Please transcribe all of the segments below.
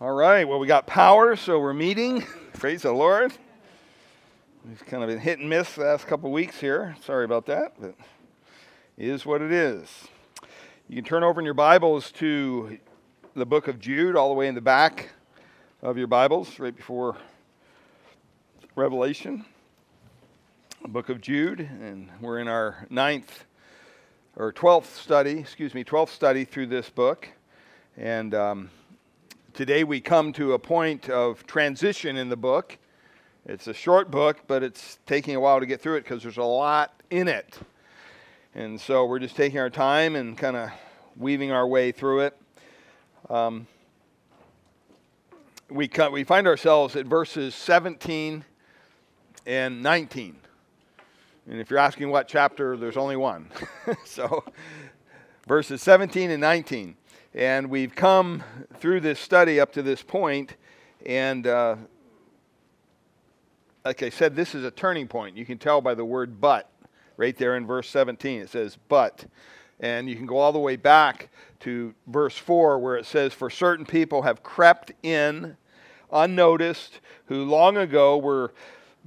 All right, well, we got power, so we're meeting. Praise the Lord. We've kind of been hit and miss the last couple weeks here. Sorry about that, but it is what it is. You can turn over in your Bibles to the book of Jude, all the way in the back of your Bibles, right before Revelation. The book of Jude, and we're in our ninth or twelfth study, excuse me, twelfth study through this book. And um, Today we come to a point of transition in the book. It's a short book, but it's taking a while to get through it because there's a lot in it. And so we're just taking our time and kind of weaving our way through it. Um, we, we find ourselves at verses 17 and 19. And if you're asking what chapter, there's only one. so verses 17 and 19. And we've come through this study up to this point, and uh, like I said, this is a turning point. You can tell by the word but right there in verse 17. It says, but. And you can go all the way back to verse 4 where it says, For certain people have crept in unnoticed, who long ago were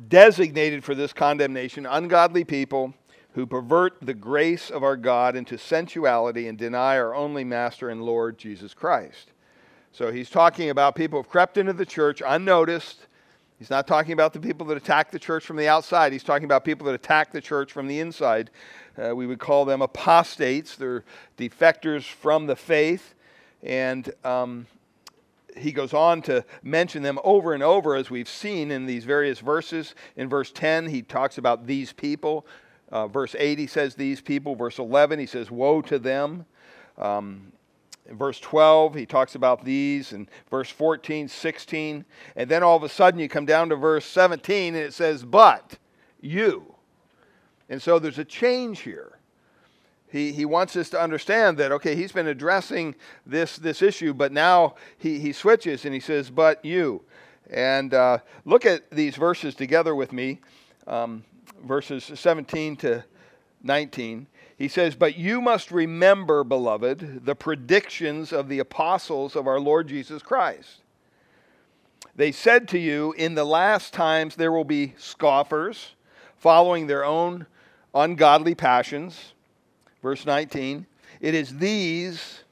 designated for this condemnation, ungodly people who pervert the grace of our God into sensuality and deny our only Master and Lord Jesus Christ. So he's talking about people who have crept into the church unnoticed. He's not talking about the people that attack the church from the outside. He's talking about people that attack the church from the inside. Uh, we would call them apostates. They're defectors from the faith. And um, he goes on to mention them over and over, as we've seen in these various verses. In verse 10, he talks about these people. Uh, verse 8, he says, These people. Verse 11, he says, Woe to them. Um, verse 12, he talks about these. And verse 14, 16. And then all of a sudden, you come down to verse 17, and it says, But you. And so there's a change here. He, he wants us to understand that, okay, he's been addressing this, this issue, but now he, he switches and he says, But you. And uh, look at these verses together with me. Um, verses 17 to 19. He says, But you must remember, beloved, the predictions of the apostles of our Lord Jesus Christ. They said to you, In the last times there will be scoffers, following their own ungodly passions. Verse 19. It is these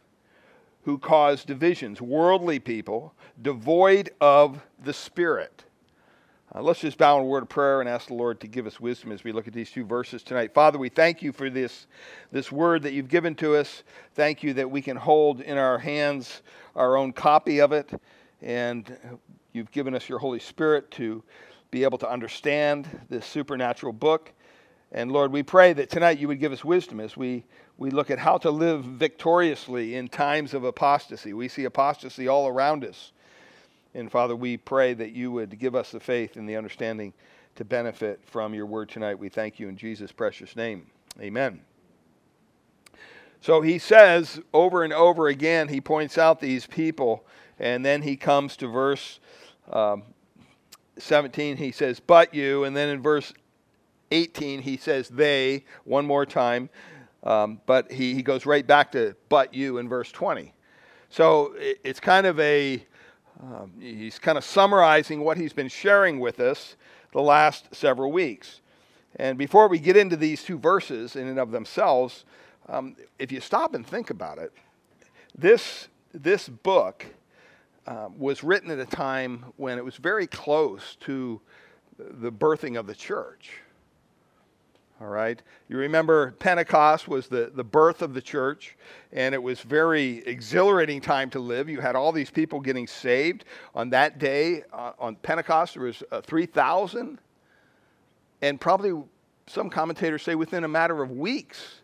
who cause divisions, worldly people, devoid of the Spirit. Uh, let's just bow in a word of prayer and ask the Lord to give us wisdom as we look at these two verses tonight. Father, we thank you for this, this word that you've given to us. Thank you that we can hold in our hands our own copy of it. And you've given us your Holy Spirit to be able to understand this supernatural book. And Lord, we pray that tonight you would give us wisdom as we, we look at how to live victoriously in times of apostasy. We see apostasy all around us. And Father, we pray that you would give us the faith and the understanding to benefit from your word tonight. We thank you in Jesus' precious name. Amen. So he says over and over again, he points out these people, and then he comes to verse um, 17. He says, But you. And then in verse 18, he says, They, one more time. Um, but he, he goes right back to, But you in verse 20. So it, it's kind of a um, he's kind of summarizing what he's been sharing with us the last several weeks. And before we get into these two verses in and of themselves, um, if you stop and think about it, this, this book uh, was written at a time when it was very close to the birthing of the church. All right. You remember Pentecost was the, the birth of the church, and it was very exhilarating time to live. You had all these people getting saved. On that day, uh, on Pentecost, there was uh, 3,000. And probably some commentators say within a matter of weeks,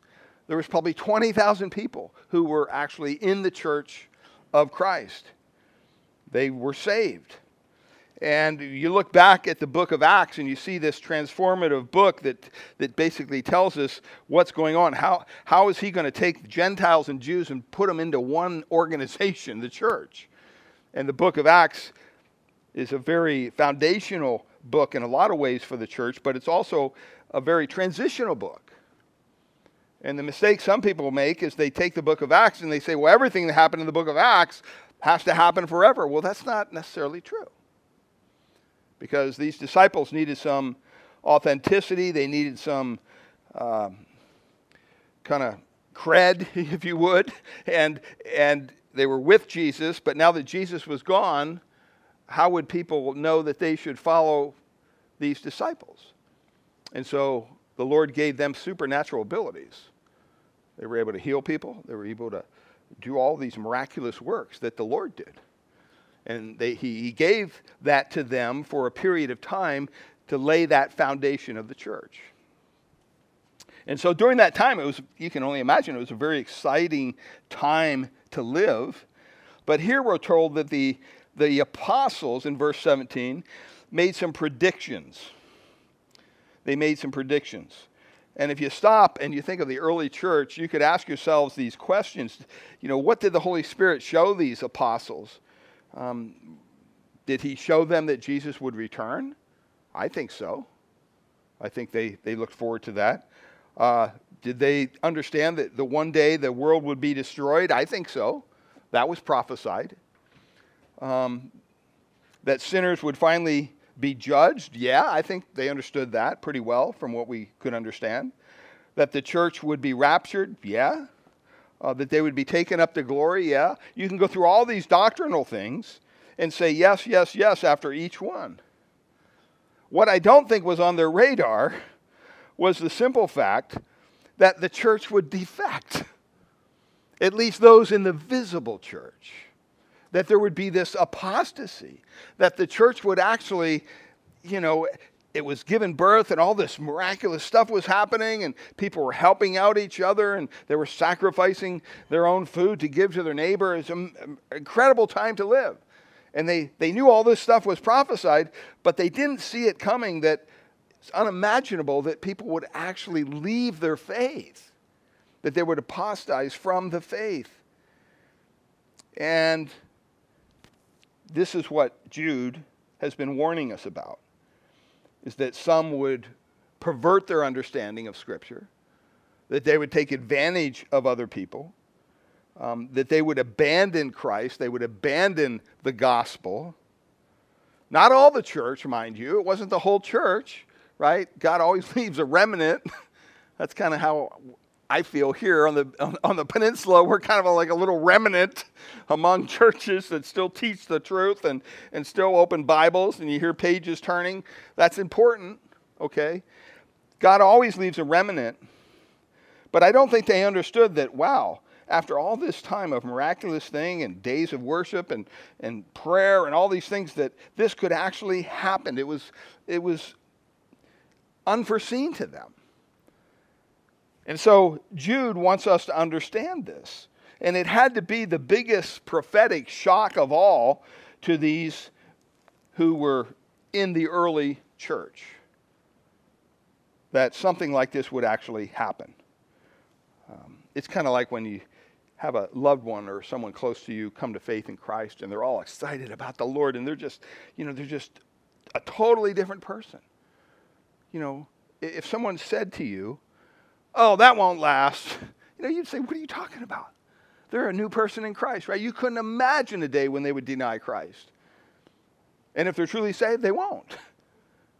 there was probably 20,000 people who were actually in the church of Christ. They were saved. And you look back at the book of Acts and you see this transformative book that, that basically tells us what's going on. How, how is he going to take Gentiles and Jews and put them into one organization, the church? And the book of Acts is a very foundational book in a lot of ways for the church, but it's also a very transitional book. And the mistake some people make is they take the book of Acts and they say, well, everything that happened in the book of Acts has to happen forever. Well, that's not necessarily true. Because these disciples needed some authenticity, they needed some um, kind of cred, if you would, and, and they were with Jesus, but now that Jesus was gone, how would people know that they should follow these disciples? And so the Lord gave them supernatural abilities. They were able to heal people, they were able to do all these miraculous works that the Lord did. And they, he, he gave that to them for a period of time to lay that foundation of the church. And so during that time, it was, you can only imagine, it was a very exciting time to live. But here we're told that the, the apostles in verse 17 made some predictions. They made some predictions. And if you stop and you think of the early church, you could ask yourselves these questions. You know, what did the Holy Spirit show these apostles? Um, did he show them that Jesus would return? I think so. I think they, they looked forward to that. Uh, did they understand that the one day the world would be destroyed? I think so. That was prophesied. Um, that sinners would finally be judged? Yeah, I think they understood that pretty well from what we could understand. That the church would be raptured? Yeah. Uh, that they would be taken up to glory? Yeah. You can go through all these doctrinal things and say yes, yes, yes after each one. What I don't think was on their radar was the simple fact that the church would defect, at least those in the visible church. That there would be this apostasy, that the church would actually, you know, it was given birth and all this miraculous stuff was happening and people were helping out each other and they were sacrificing their own food to give to their neighbor. It's an incredible time to live. And they, they knew all this stuff was prophesied, but they didn't see it coming that it's unimaginable that people would actually leave their faith, that they would apostatize from the faith. And this is what Jude has been warning us about is that some would pervert their understanding of scripture, that they would take advantage of other people, um, that they would abandon Christ, they would abandon the gospel. Not all the church, mind you, it wasn't the whole church right? God always leaves a remnant. That's kind of how I feel here on the on, the peninsula. We're kind of like a little remnant among churches that still teach the truth and, and still open Bibles and you hear pages turning. That's important, okay? God always leaves a remnant. But I don't think they understood that, wow, after all this time of miraculous thing and days of worship and, and prayer and all these things, that this could actually happen. It was, it was unforeseen to them. And so Jude wants us to understand this. And it had to be the biggest prophetic shock of all to these who were in the early church that something like this would actually happen. Um, it's kind of like when you have a loved one or someone close to you come to faith in Christ and they're all excited about the Lord and they're just, you know, they're just a totally different person you know, if someone said to you, oh, that won't last, you know, you'd say, what are you talking about? They're a new person in Christ, right? You couldn't imagine a day when they would deny Christ. And if they're truly saved, they won't.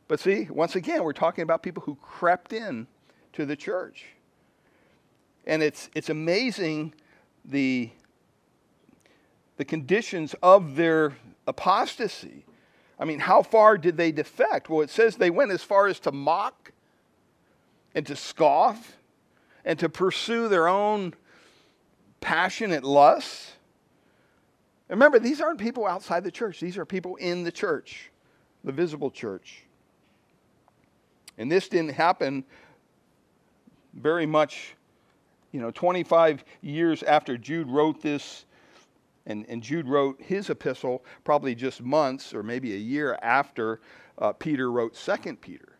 But see, once again, we're talking about people who crept in to the church. And it's, it's amazing the, the conditions of their apostasy. I mean, how far did they defect? Well, it says they went as far as to mock and to scoff and to pursue their own passionate lusts. Remember, these aren't people outside the church, these are people in the church, the visible church. And this didn't happen very much, you know, 25 years after Jude wrote this and, and Jude wrote his epistle probably just months or maybe a year after uh, Peter wrote Second Peter.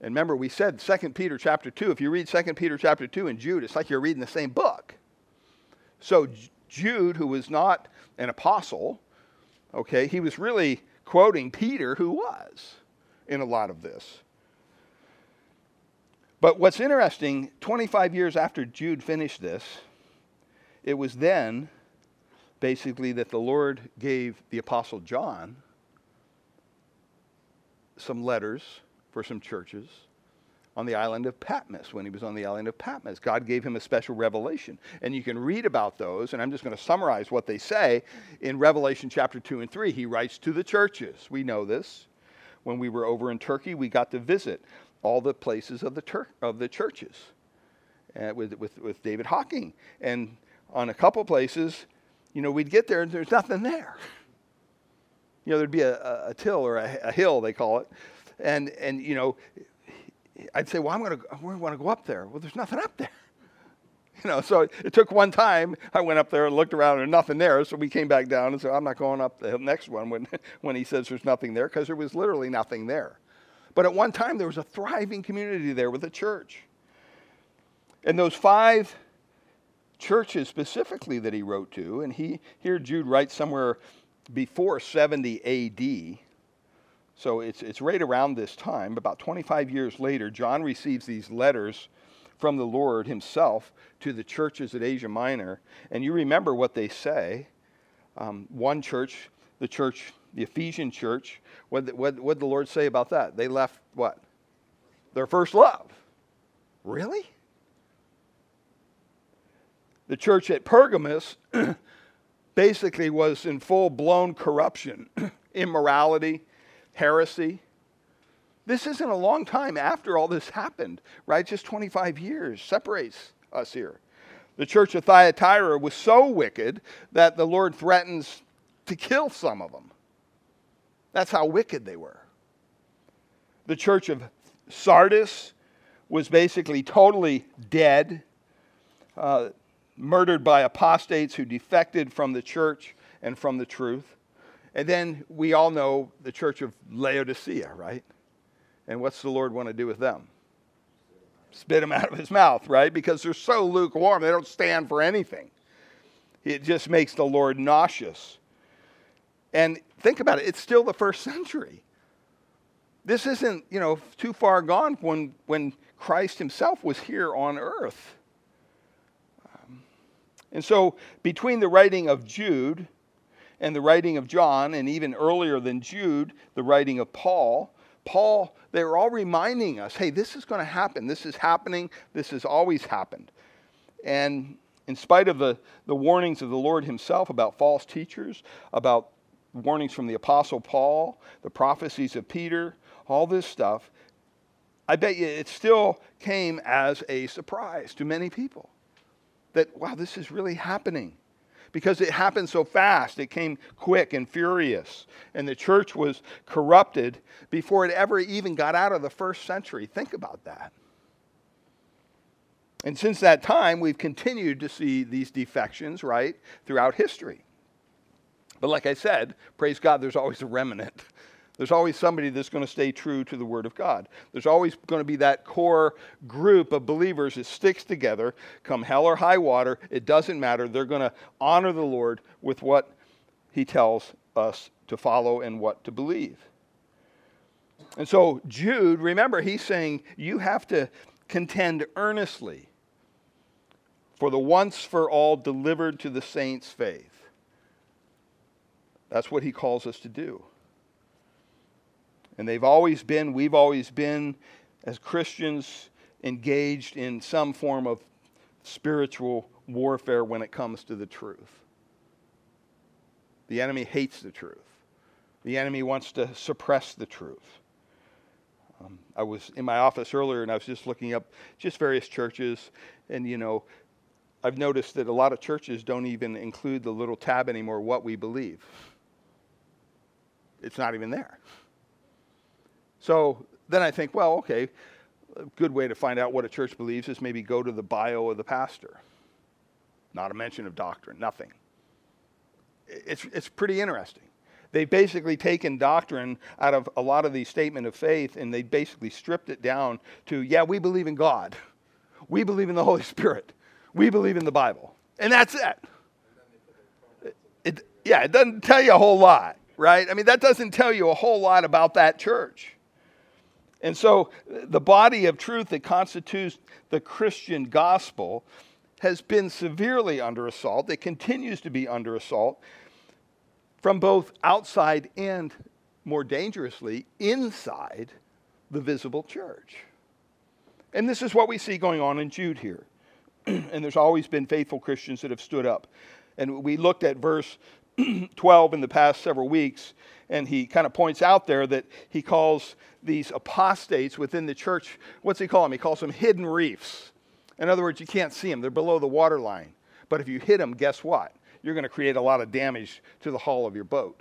And remember, we said Second Peter chapter 2. If you read Second Peter chapter 2 and Jude, it's like you're reading the same book. So Jude, who was not an apostle, okay, he was really quoting Peter, who was in a lot of this. But what's interesting, 25 years after Jude finished this, it was then basically that the Lord gave the Apostle John some letters for some churches on the island of Patmos when he was on the island of Patmos. God gave him a special revelation. And you can read about those, and I'm just going to summarize what they say in Revelation chapter 2 and 3. He writes to the churches. We know this. When we were over in Turkey, we got to visit all the places of the, Tur- of the churches uh, with, with, with David Hocking. And on a couple places, you know, we'd get there and there's nothing there. You know, there'd be a, a, a tell or a, a hill, they call it. And, and you know, I'd say, well, I'm going to, I want to go up there. Well, there's nothing up there. You know, so it took one time. I went up there and looked around, and nothing there. So we came back down and said, I'm not going up the next one when, when he says there's nothing there, because there was literally nothing there. But at one time, there was a thriving community there with a church. And those five churches specifically that he wrote to, and he here Jude writes somewhere before 70 AD. So it's, it's right around this time, about 25 years later, John receives these letters from the Lord himself to the churches at Asia Minor. And you remember what they say. Um, one church, the church, the Ephesian church, what did what, what the Lord say about that? They left what? Their first love. Really? The church at Pergamus basically was in full blown corruption, immorality, heresy. This isn't a long time after all this happened, right? Just 25 years separates us here. The church of Thyatira was so wicked that the Lord threatens to kill some of them. That's how wicked they were. The church of Sardis was basically totally dead, uh, murdered by apostates who defected from the church and from the truth. And then we all know the church of Laodicea, right? And what's the Lord want to do with them? Spit them out of his mouth, right? Because they're so lukewarm, they don't stand for anything. It just makes the Lord nauseous. And think about it, it's still the first century. This isn't, you know, too far gone when, when Christ himself was here on earth. Um, and so, between the writing of Jude and the writing of John, and even earlier than Jude, the writing of Paul, Paul, they're all reminding us hey, this is going to happen. This is happening. This has always happened. And in spite of the, the warnings of the Lord Himself about false teachers, about warnings from the Apostle Paul, the prophecies of Peter, all this stuff, I bet you it still came as a surprise to many people that, wow, this is really happening because it happened so fast. It came quick and furious. And the church was corrupted before it ever even got out of the first century. Think about that. And since that time, we've continued to see these defections, right, throughout history. But like I said, praise God, there's always a remnant there's always somebody that's going to stay true to the Word of God. There's always going to be that core group of believers that sticks together, come hell or high water. It doesn't matter. They're going to honor the Lord with what He tells us to follow and what to believe. And so, Jude, remember, he's saying you have to contend earnestly for the once for all delivered to the saints' faith. That's what he calls us to do. And they've always been, we've always been, as Christians, engaged in some form of spiritual warfare when it comes to the truth. The enemy hates the truth, the enemy wants to suppress the truth. Um, I was in my office earlier and I was just looking up just various churches, and you know, I've noticed that a lot of churches don't even include the little tab anymore, what we believe. It's not even there. So then I think, well, okay, a good way to find out what a church believes is maybe go to the bio of the pastor. Not a mention of doctrine, nothing. It's, it's pretty interesting. They've basically taken doctrine out of a lot of the statement of faith and they basically stripped it down to, yeah, we believe in God. We believe in the Holy Spirit. We believe in the Bible. And that's it. it yeah, it doesn't tell you a whole lot, right? I mean, that doesn't tell you a whole lot about that church. And so the body of truth that constitutes the Christian gospel has been severely under assault. It continues to be under assault from both outside and, more dangerously, inside the visible church. And this is what we see going on in Jude here. and there's always been faithful Christians that have stood up. And we looked at verse 12 in the past several weeks, and he kind of points out there that he calls these apostates within the church, what's he call them? He calls them hidden reefs. In other words, you can't see them, they're below the water line. But if you hit them, guess what? You're going to create a lot of damage to the hull of your boat.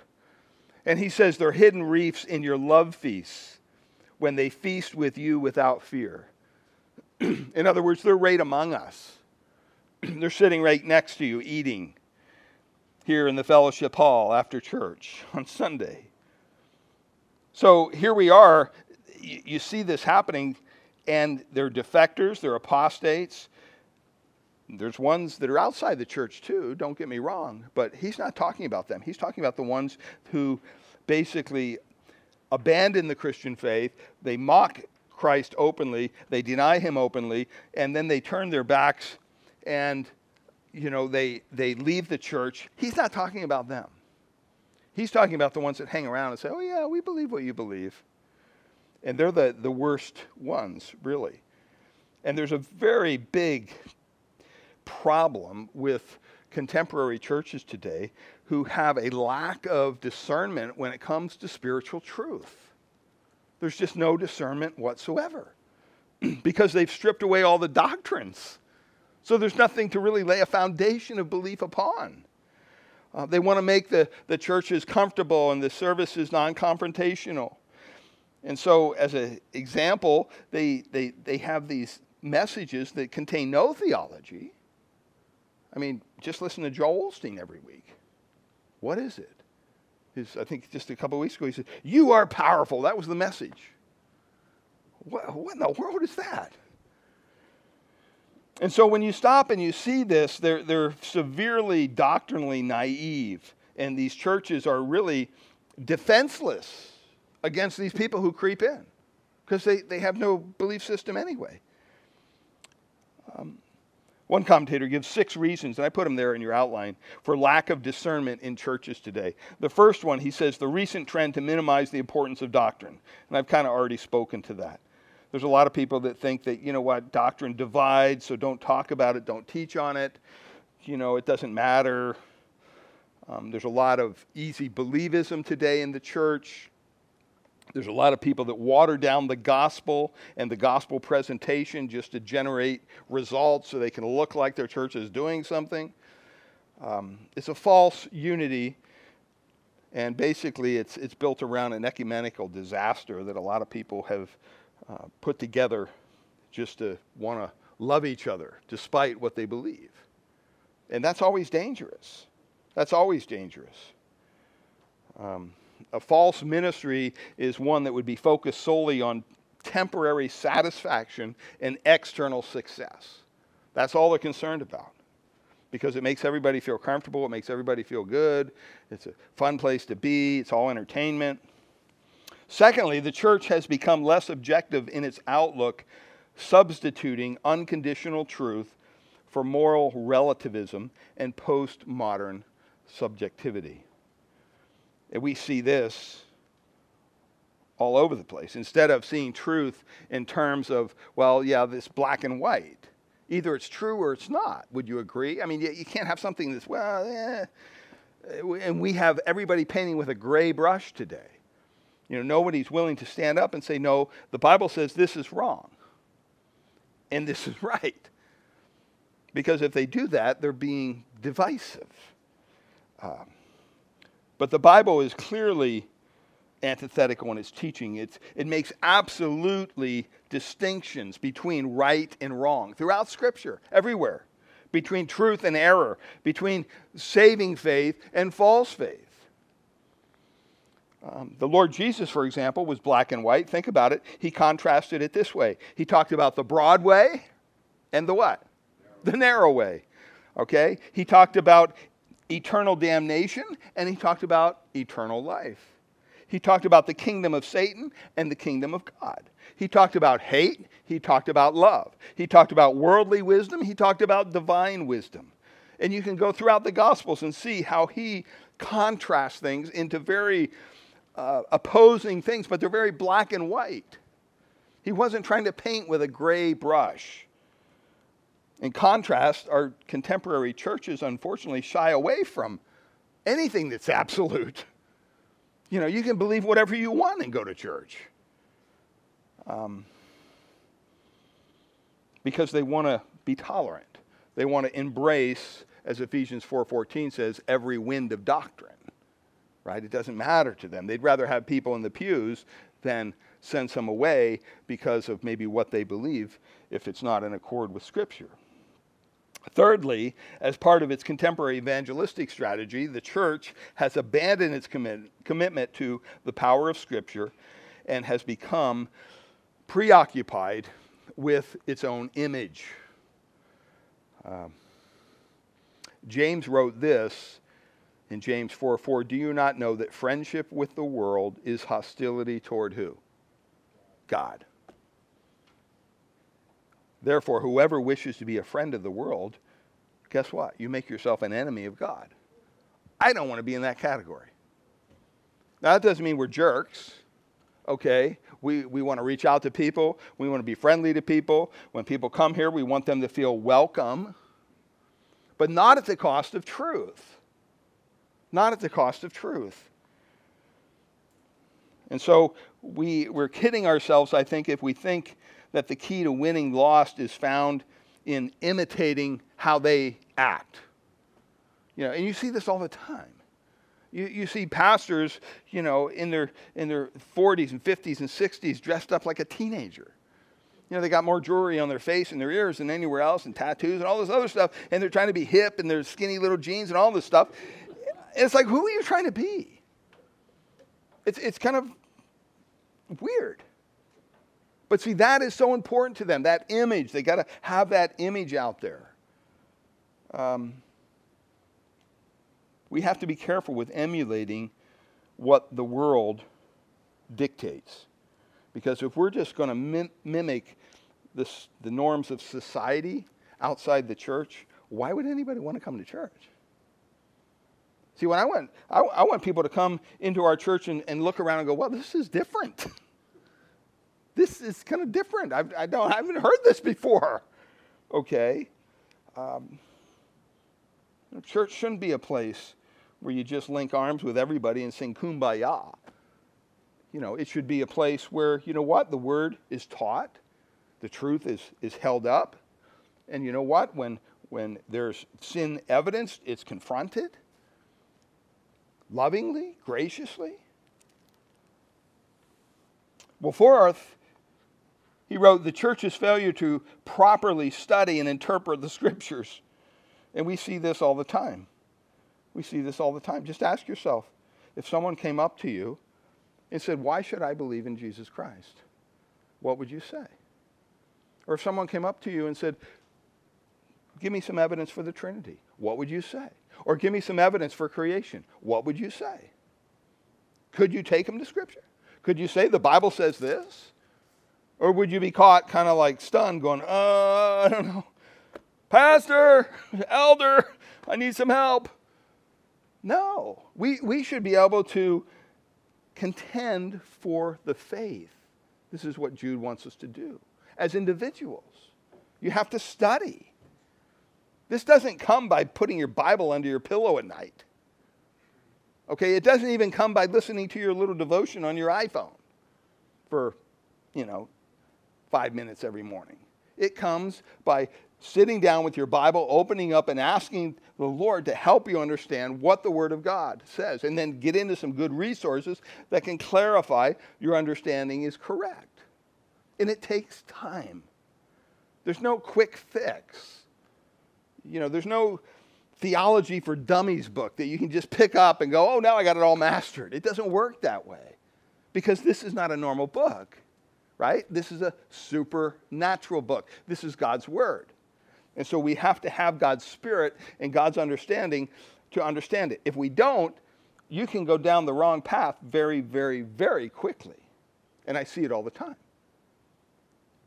And he says they're hidden reefs in your love feasts when they feast with you without fear. in other words, they're right among us. they're sitting right next to you eating here in the fellowship hall after church on Sunday. So here we are. You see this happening, and they're defectors, they're apostates. There's ones that are outside the church too, don't get me wrong, but he's not talking about them. He's talking about the ones who basically abandon the Christian faith, they mock Christ openly, they deny him openly, and then they turn their backs and you know, they, they leave the church, he's not talking about them. He's talking about the ones that hang around and say, oh, yeah, we believe what you believe. And they're the, the worst ones, really. And there's a very big problem with contemporary churches today who have a lack of discernment when it comes to spiritual truth. There's just no discernment whatsoever because they've stripped away all the doctrines. So there's nothing to really lay a foundation of belief upon. Uh, they want to make the, the churches comfortable and the services non confrontational. And so, as an example, they, they, they have these messages that contain no theology. I mean, just listen to Joel Osteen every week. What is it? His, I think just a couple weeks ago, he said, You are powerful. That was the message. What, what in the world is that? And so when you stop and you see this, they're, they're severely doctrinally naive. And these churches are really defenseless against these people who creep in because they, they have no belief system anyway. Um, one commentator gives six reasons, and I put them there in your outline, for lack of discernment in churches today. The first one, he says, the recent trend to minimize the importance of doctrine. And I've kind of already spoken to that. There's a lot of people that think that, you know what, doctrine divides, so don't talk about it, don't teach on it. You know, it doesn't matter. Um, there's a lot of easy believism today in the church. There's a lot of people that water down the gospel and the gospel presentation just to generate results so they can look like their church is doing something. Um, it's a false unity, and basically it's, it's built around an ecumenical disaster that a lot of people have uh, put together just to want to love each other despite what they believe. And that's always dangerous. That's always dangerous. Um, a false ministry is one that would be focused solely on temporary satisfaction and external success. That's all they're concerned about because it makes everybody feel comfortable, it makes everybody feel good, it's a fun place to be, it's all entertainment. Secondly, the church has become less objective in its outlook, substituting unconditional truth for moral relativism and postmodern subjectivity. And we see this all over the place. Instead of seeing truth in terms of, well, yeah, this black and white, either it's true or it's not. Would you agree? I mean, you, can't have something that's, well, eh. And we have everybody painting with a gray brush today. You know, nobody's willing to stand up and say, no, the Bible says this is wrong and this is right. Because if they do that, they're being divisive. Um, but the Bible is clearly antithetical in its teaching. It's, it makes absolutely distinctions between right and wrong throughout Scripture, everywhere, between truth and error, between saving faith and false faith. Um, the Lord Jesus, for example, was black and white. Think about it. He contrasted it this way. He talked about the broad way and the what? Narrow. The narrow way. Okay? He talked about eternal damnation and he talked about eternal life. He talked about the kingdom of Satan and the kingdom of God. He talked about hate. He talked about love. He talked about worldly wisdom. He talked about divine wisdom. And you can go throughout the Gospels and see how he contrasts things into very uh, opposing things, but they're very black and white. He wasn't trying to paint with a gray brush. In contrast, our contemporary churches unfortunately shy away from anything that's absolute. You know, you can believe whatever you want and go to church. Um, because they want to be tolerant. They want to embrace, as Ephesians 4:14 says, every wind of doctrine. Right? It doesn't matter to them. They'd rather have people in the pews than send some away because of maybe what they believe if it's not in accord with Scripture. Thirdly, as part of its contemporary evangelistic strategy, the church has abandoned its commit- commitment to the power of Scripture and has become preoccupied with its own image. Um, James wrote this in James 4 4 Do you not know that friendship with the world is hostility toward who? God. Therefore, whoever wishes to be a friend of the world, guess what? You make yourself an enemy of God. I don't want to be in that category. Now, that doesn't mean we're jerks, okay? We, we want to reach out to people. We want to be friendly to people. When people come here, we want them to feel welcome, but not at the cost of truth. Not at the cost of truth. And so we, we're kidding ourselves, I think, if we think that the key to winning lost is found in imitating how they act. You know, and you see this all the time. You, you see pastors, you know, in their, in their 40s and 50s and 60s dressed up like a teenager. You know, they got more jewelry on their face and their ears than anywhere else, and tattoos and all this other stuff, and they're trying to be hip and their skinny little jeans and all this stuff. It's like, who are you trying to be? It's, it's kind of weird. But see, that is so important to them, that image. They got to have that image out there. Um, we have to be careful with emulating what the world dictates. Because if we're just going to mim- mimic this, the norms of society outside the church, why would anybody want to come to church? See, when I went, I, I want people to come into our church and, and look around and go, well, this is different. this is kind of different. I've, I, don't, I haven't heard this before. Okay? Um, church shouldn't be a place where you just link arms with everybody and sing kumbaya. You know, it should be a place where, you know what, the word is taught, the truth is, is held up, and you know what, when, when there's sin evidenced, it's confronted lovingly, graciously. Well, fourth, he wrote, the church's failure to properly study and interpret the scriptures. And we see this all the time. We see this all the time. Just ask yourself if someone came up to you and said, Why should I believe in Jesus Christ? What would you say? Or if someone came up to you and said, Give me some evidence for the Trinity, what would you say? Or give me some evidence for creation, what would you say? Could you take them to Scripture? Could you say the Bible says this? Or would you be caught kind of like stunned, going, uh, I don't know, Pastor, Elder, I need some help? No, we, we should be able to contend for the faith. This is what Jude wants us to do. As individuals, you have to study. This doesn't come by putting your Bible under your pillow at night. Okay, it doesn't even come by listening to your little devotion on your iPhone for, you know, five minutes every morning. It comes by sitting down with your Bible, opening up, and asking the Lord to help you understand what the Word of God says, and then get into some good resources that can clarify your understanding is correct. And it takes time. There's no quick fix. You know, there's no theology for dummies book that you can just pick up and go, oh, now I got it all mastered. It doesn't work that way because this is not a normal book, right? This is a supernatural book. This is God's Word. And so we have to have God's Spirit and God's understanding to understand it. If we don't, you can go down the wrong path very, very, very quickly. And I see it all the time.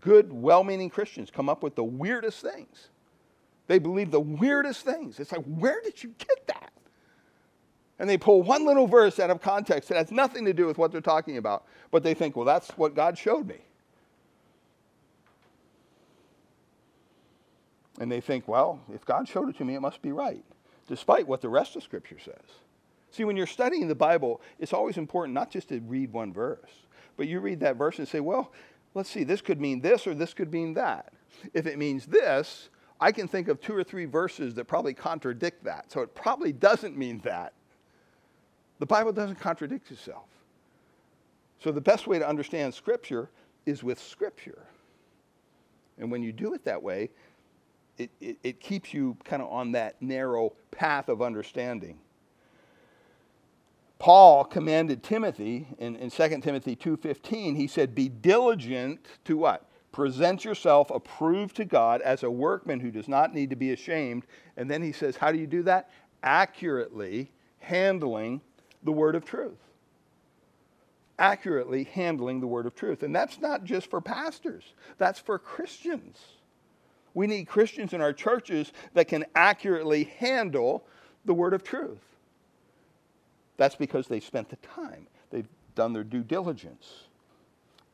Good, well meaning Christians come up with the weirdest things. They believe the weirdest things. It's like, where did you get that? And they pull one little verse out of context that has nothing to do with what they're talking about, but they think, well, that's what God showed me. And they think, well, if God showed it to me, it must be right, despite what the rest of Scripture says. See, when you're studying the Bible, it's always important not just to read one verse, but you read that verse and say, well, let's see, this could mean this or this could mean that. If it means this, I can think of two or three verses that probably contradict that. So it probably doesn't mean that. The Bible doesn't contradict itself. So the best way to understand Scripture is with Scripture. And when you do it that way, it, it, it keeps you kind of on that narrow path of understanding. Paul commanded Timothy in, in 2 Timothy 2.15, he said, be diligent to what? Present yourself approved to God as a workman who does not need to be ashamed. And then he says, how do you do that? Accurately handling the word of truth. Accurately handling the word of truth. And that's not just for pastors, that's for Christians. We need Christians in our churches that can accurately handle the word of truth. That's because they spent the time, they've done their due diligence.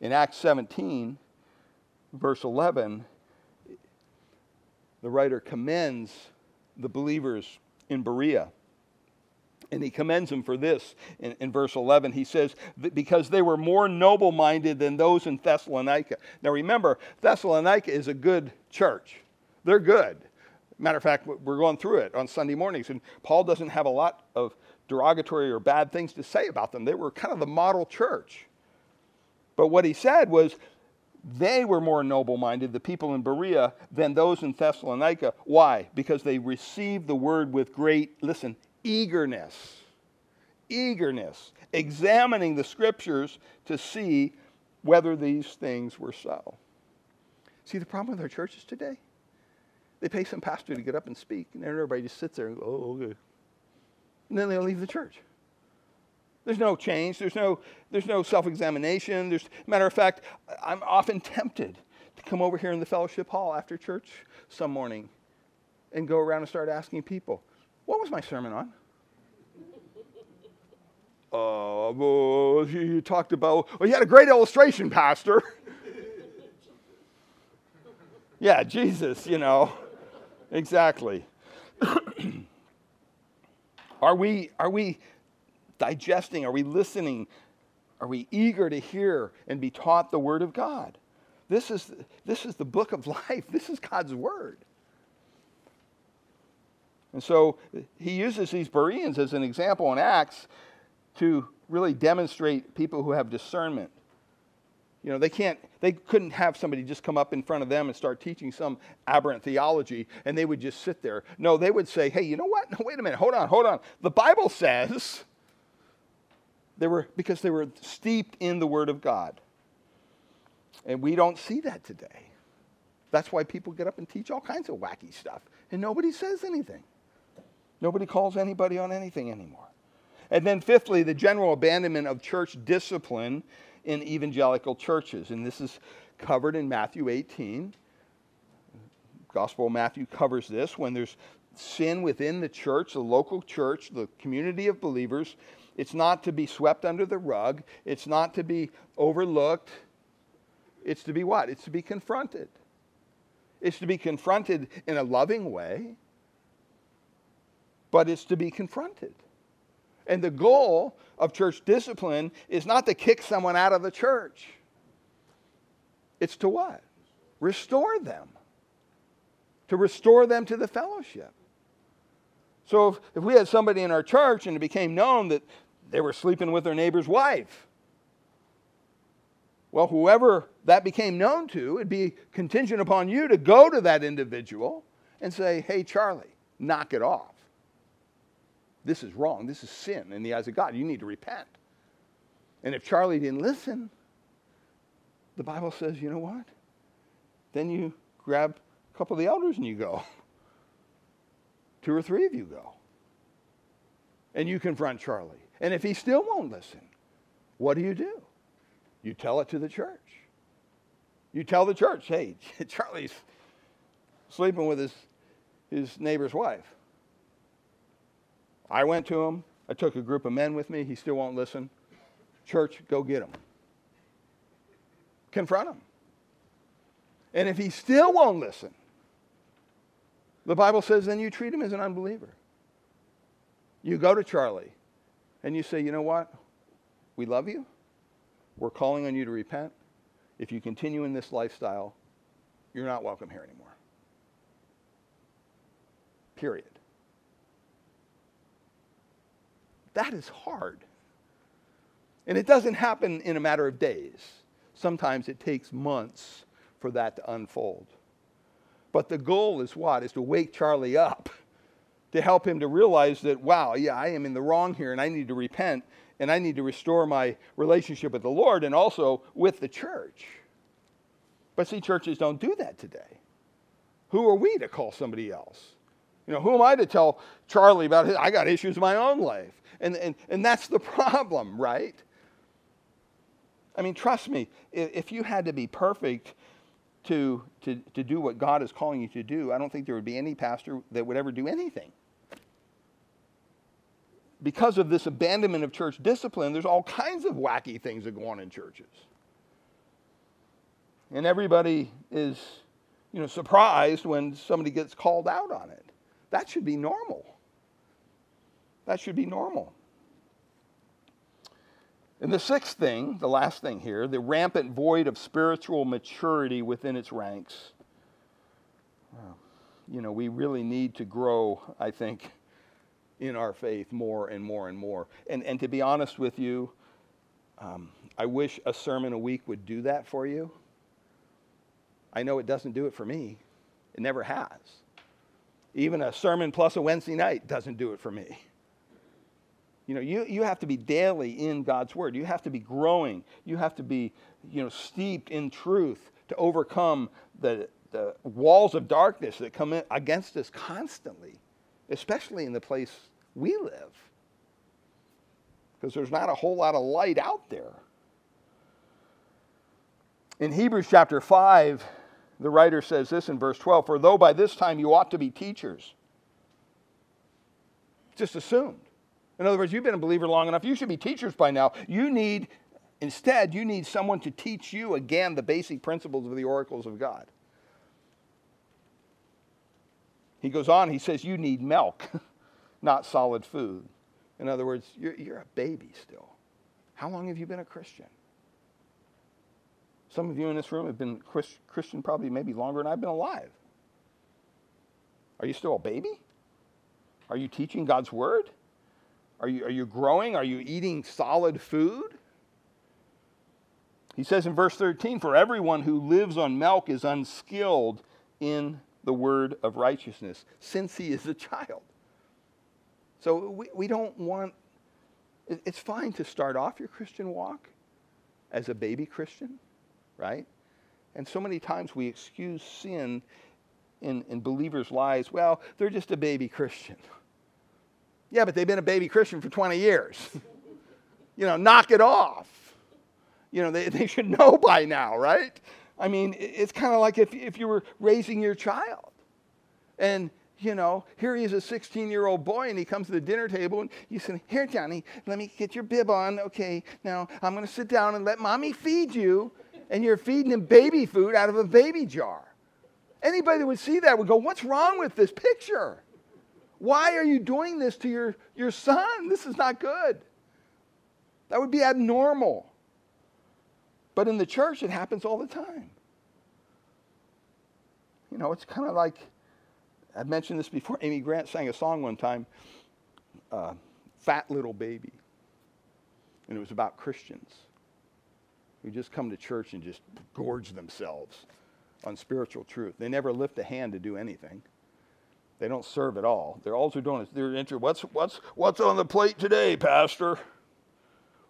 In Acts 17, verse 11, the writer commends the believers in Berea. And he commends them for this in, in verse 11. He says, Because they were more noble minded than those in Thessalonica. Now remember, Thessalonica is a good church, they're good. Matter of fact, we're going through it on Sunday mornings, and Paul doesn't have a lot of derogatory or bad things to say about them. They were kind of the model church. But what he said was, they were more noble minded, the people in Berea, than those in Thessalonica. Why? Because they received the word with great, listen, eagerness. Eagerness. Examining the scriptures to see whether these things were so. See the problem with our churches today? They pay some pastor to get up and speak, and everybody just sits there and go, oh, okay. And then they'll leave the church. There's no change. There's no, there's no self-examination. There's, matter of fact, I'm often tempted to come over here in the fellowship hall after church some morning and go around and start asking people, what was my sermon on? Uh, well, you talked about, well, you had a great illustration, Pastor. yeah, Jesus, you know. Exactly. are we, are we digesting? Are we listening? Are we eager to hear and be taught the Word of God? This is, this is the book of life. This is God's Word. And so he uses these Bereans as an example in Acts to really demonstrate people who have discernment. You know, they can't, they couldn't have somebody just come up in front of them and start teaching some aberrant theology and they would just sit there. No, they would say, hey, you know what? No, wait a minute, hold on, hold on. The Bible says they were, because they were steeped in the Word of God. And we don't see that today. That's why people get up and teach all kinds of wacky stuff and nobody says anything. Nobody calls anybody on anything anymore. And then, fifthly, the general abandonment of church discipline in evangelical churches. And this is covered in Matthew 18. Gospel of Matthew covers this. When there's sin within the church, the local church, the community of believers, it's not to be swept under the rug, it's not to be overlooked. It's to be what? It's to be confronted. It's to be confronted in a loving way but it's to be confronted. And the goal of church discipline is not to kick someone out of the church. It's to what? Restore them. To restore them to the fellowship. So if, if we had somebody in our church and it became known that they were sleeping with their neighbor's wife, well, whoever that became known to, it'd be contingent upon you to go to that individual and say, hey, Charlie, knock it off. This is wrong. This is sin in the eyes of God. You need to repent. And if Charlie didn't listen, the Bible says, you know what? Then you grab a couple of the elders and you go. Two or three of you go. And you confront Charlie. And if he still won't listen, what do you do? You tell it to the church. You tell the church, hey, Charlie's sleeping with his, his neighbor's wife. I went to him. I took a group of men with me. He still won't listen. Church, go get him. Confront him. And if he still won't listen, the Bible says then you treat him as an unbeliever. You go to Charlie and you say, you know what? We love you. We're calling on you to repent. If you continue in this lifestyle, you're not welcome here anymore. Period. That is hard. And it doesn't happen in a matter of days. Sometimes it takes months for that to unfold. But the goal is what? Is to wake Charlie up, to help him to realize that, wow, yeah, I am in the wrong here and I need to repent and I need to restore my relationship with the Lord and also with the church. But see, churches don't do that today. Who are we to call somebody else? You know, who am I to tell Charlie about his, I got issues in my own life? And, and, and that's the problem, right? I mean, trust me, if you had to be perfect to, to, to do what God is calling you to do, I don't think there would be any pastor that would ever do anything. Because of this abandonment of church discipline, there's all kinds of wacky things that go on in churches. And everybody is, you know, surprised when somebody gets called out on it. That should be normal. That should be normal. And the sixth thing, the last thing here, the rampant void of spiritual maturity within its ranks. You know, we really need to grow, I think, in our faith more and more and more. And, and to be honest with you, um, I wish a sermon a week would do that for you. I know it doesn't do it for me, it never has. Even a sermon plus a Wednesday night doesn't do it for me. You know, you, you have to be daily in God's word. You have to be growing. You have to be, you know, steeped in truth to overcome the, the walls of darkness that come against us constantly, especially in the place we live. Because there's not a whole lot of light out there. In Hebrews chapter 5, the writer says this in verse 12 For though by this time you ought to be teachers, just assumed in other words, you've been a believer long enough. You should be teachers by now. You need, instead, you need someone to teach you again the basic principles of the oracles of God. He goes on, he says, You need milk, not solid food. In other words, you're, you're a baby still. How long have you been a Christian? Some of you in this room have been Christian probably maybe longer than I've been alive. Are you still a baby? Are you teaching God's word? Are you, are you growing? Are you eating solid food? He says in verse 13, For everyone who lives on milk is unskilled in the word of righteousness, since he is a child. So we, we don't want, it's fine to start off your Christian walk as a baby Christian, right? And so many times we excuse sin in, in believers' lives. Well, they're just a baby Christian. Yeah, but they've been a baby Christian for 20 years. you know, knock it off. You know, they, they should know by now, right? I mean, it's kind of like if, if you were raising your child. And, you know, here he is a 16 year old boy, and he comes to the dinner table, and you say, Here, Johnny, let me get your bib on. Okay, now I'm going to sit down and let mommy feed you. And you're feeding him baby food out of a baby jar. Anybody that would see that would go, What's wrong with this picture? Why are you doing this to your, your son? This is not good. That would be abnormal. But in the church, it happens all the time. You know, it's kind of like I've mentioned this before. Amy Grant sang a song one time, uh, Fat Little Baby. And it was about Christians who just come to church and just gorge themselves on spiritual truth. They never lift a hand to do anything. They don't serve at all. They're all they're doing is they're interested. What's what's what's on the plate today, Pastor?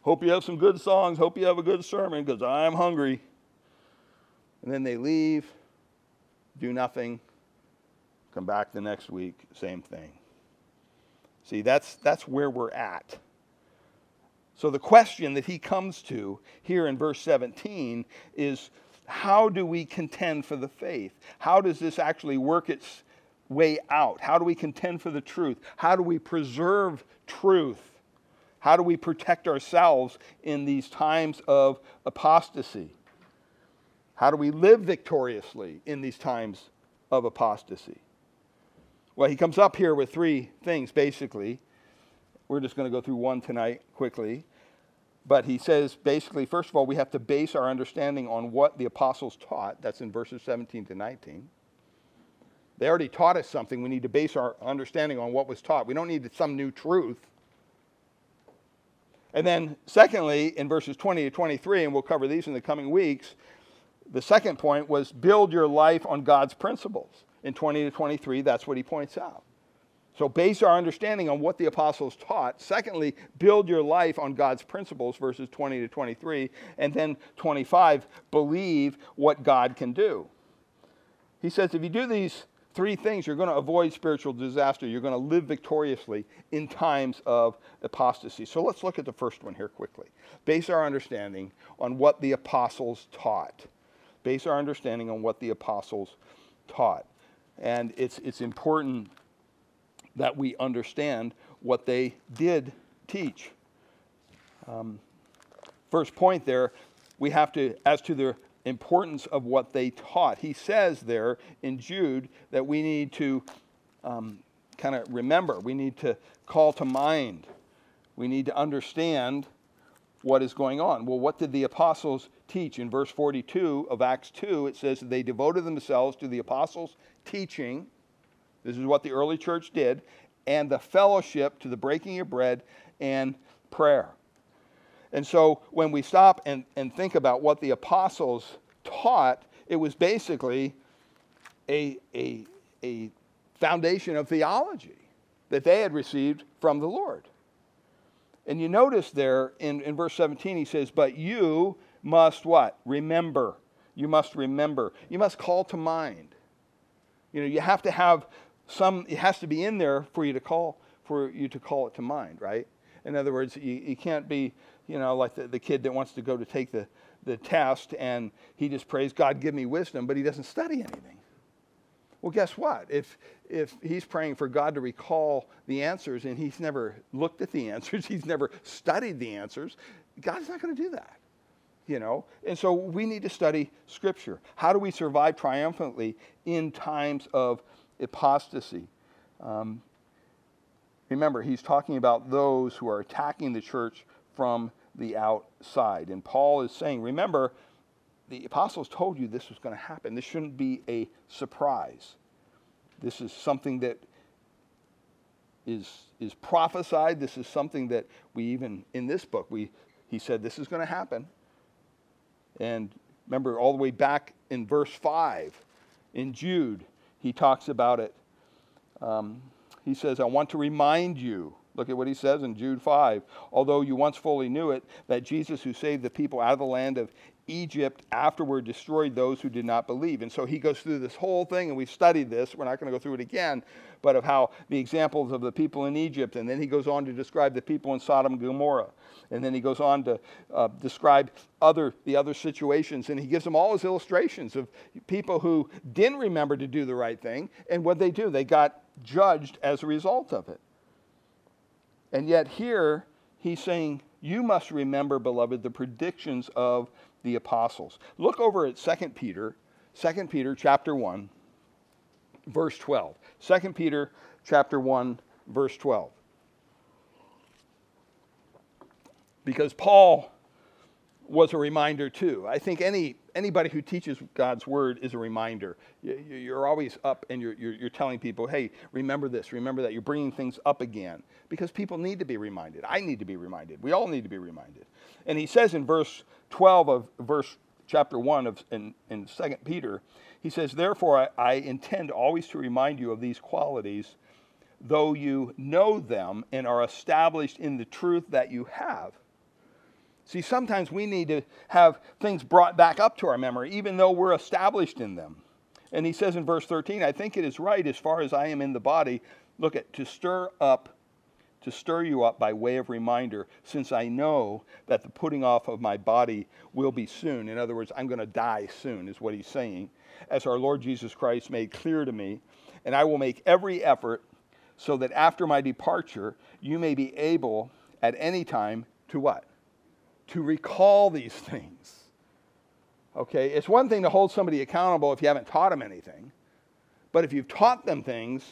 Hope you have some good songs. Hope you have a good sermon because I'm hungry. And then they leave, do nothing, come back the next week, same thing. See, that's that's where we're at. So the question that he comes to here in verse 17 is how do we contend for the faith? How does this actually work its way out? How do we contend for the truth? How do we preserve truth? How do we protect ourselves in these times of apostasy? How do we live victoriously in these times of apostasy? Well, he comes up here with three things basically. We're just going to go through one tonight quickly. But he says basically, first of all, we have to base our understanding on what the apostles taught. That's in verses 17 to 19. They already taught us something. We need to base our understanding on what was taught. We don't need some new truth. And then, secondly, in verses 20 to 23, and we'll cover these in the coming weeks, the second point was build your life on God's principles. In 20 to 23, that's what he points out. So, base our understanding on what the apostles taught. Secondly, build your life on God's principles, verses 20 to 23. And then 25, believe what God can do. He says if you do these three things, you're going to avoid spiritual disaster. You're going to live victoriously in times of apostasy. So let's look at the first one here quickly. Base our understanding on what the apostles taught. Base our understanding on what the apostles taught. And it's, it's important that we understand what they did teach. Um, first point there, we have to, as to their importance of what they taught. He says there in Jude that we need to um, kind of remember, we need to call to mind, we need to understand what is going on. Well, what did the apostles teach? In verse 42 of Acts 2, it says they devoted themselves to the apostles' teaching. This is what the early church did, and the fellowship to the breaking of bread and prayer. And so when we stop and, and think about what the apostles taught, it was basically a, a, a foundation of theology that they had received from the Lord. And you notice there in, in verse 17, he says, But you must what? Remember. You must remember. You must call to mind. You know, you have to have some, it has to be in there for you to call, for you to call it to mind, right? In other words, you, you can't be you know, like the, the kid that wants to go to take the, the test and he just prays, God, give me wisdom, but he doesn't study anything. Well, guess what? If, if he's praying for God to recall the answers and he's never looked at the answers, he's never studied the answers, God's not going to do that. You know, and so we need to study Scripture. How do we survive triumphantly in times of apostasy? Um, remember, he's talking about those who are attacking the church from the outside. And Paul is saying, remember, the apostles told you this was going to happen. This shouldn't be a surprise. This is something that is, is prophesied. This is something that we even, in this book, we, he said this is going to happen. And remember, all the way back in verse 5 in Jude, he talks about it. Um, he says, I want to remind you Look at what he says in Jude 5. Although you once fully knew it, that Jesus, who saved the people out of the land of Egypt, afterward destroyed those who did not believe. And so he goes through this whole thing, and we've studied this. We're not going to go through it again, but of how the examples of the people in Egypt. And then he goes on to describe the people in Sodom and Gomorrah. And then he goes on to uh, describe other, the other situations. And he gives them all his illustrations of people who didn't remember to do the right thing. And what they do, they got judged as a result of it. And yet here he's saying, You must remember, beloved, the predictions of the apostles. Look over at 2 Peter, 2 Peter chapter 1, verse 12. 2 Peter chapter 1, verse 12. Because Paul was a reminder too. I think any anybody who teaches God's word is a reminder. You're always up and you're, you're, telling people, hey, remember this, remember that. You're bringing things up again because people need to be reminded. I need to be reminded. We all need to be reminded. And he says in verse 12 of verse chapter 1 of in, in 2 Peter, he says, Therefore, I, I intend always to remind you of these qualities, though you know them and are established in the truth that you have. See, sometimes we need to have things brought back up to our memory, even though we're established in them. And he says in verse 13, I think it is right, as far as I am in the body, look at, to stir up to stir you up by way of reminder, since I know that the putting off of my body will be soon. In other words, I'm going to die soon, is what he's saying, as our Lord Jesus Christ made clear to me. And I will make every effort so that after my departure, you may be able at any time to what? To recall these things. Okay, it's one thing to hold somebody accountable if you haven't taught them anything. But if you've taught them things,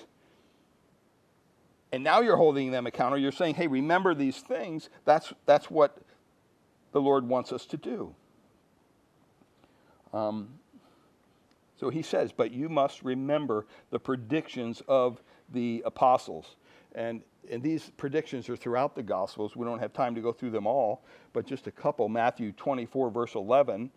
and now you're holding them accountable, you're saying, hey, remember these things. That's, that's what the Lord wants us to do. Um, so he says, but you must remember the predictions of the apostles. And, and these predictions are throughout the Gospels. We don't have time to go through them all, but just a couple. Matthew 24, verse 11.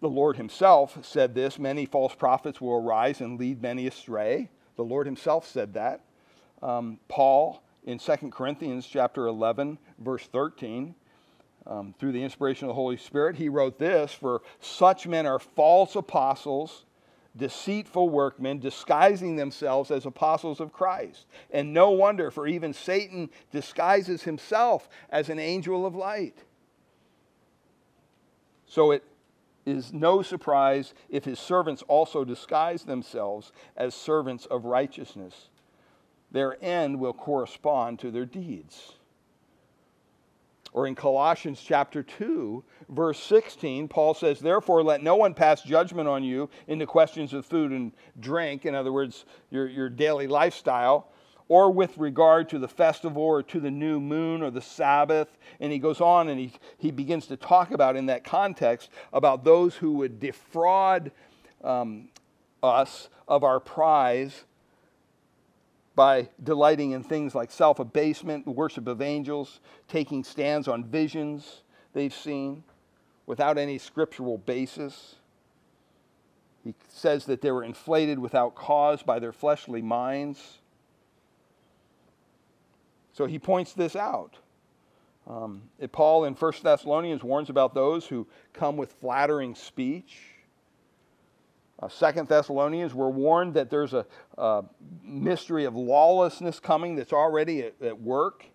The Lord himself said this many false prophets will arise and lead many astray. The Lord himself said that um, Paul in 2 Corinthians chapter 11, verse 13, um, through the inspiration of the Holy Spirit, he wrote this For such men are false apostles, deceitful workmen, disguising themselves as apostles of Christ. And no wonder, for even Satan disguises himself as an angel of light. So it is no surprise if his servants also disguise themselves as servants of righteousness their end will correspond to their deeds. Or in Colossians chapter 2, verse 16, Paul says, Therefore, let no one pass judgment on you in the questions of food and drink, in other words, your, your daily lifestyle, or with regard to the festival or to the new moon or the Sabbath. And he goes on and he, he begins to talk about, in that context, about those who would defraud um, us of our prize by delighting in things like self abasement, the worship of angels, taking stands on visions they've seen without any scriptural basis. He says that they were inflated without cause by their fleshly minds. So he points this out. Um, Paul in 1 Thessalonians warns about those who come with flattering speech uh, Second Thessalonians, we're warned that there's a, a, mystery of lawlessness coming that's already at, at work.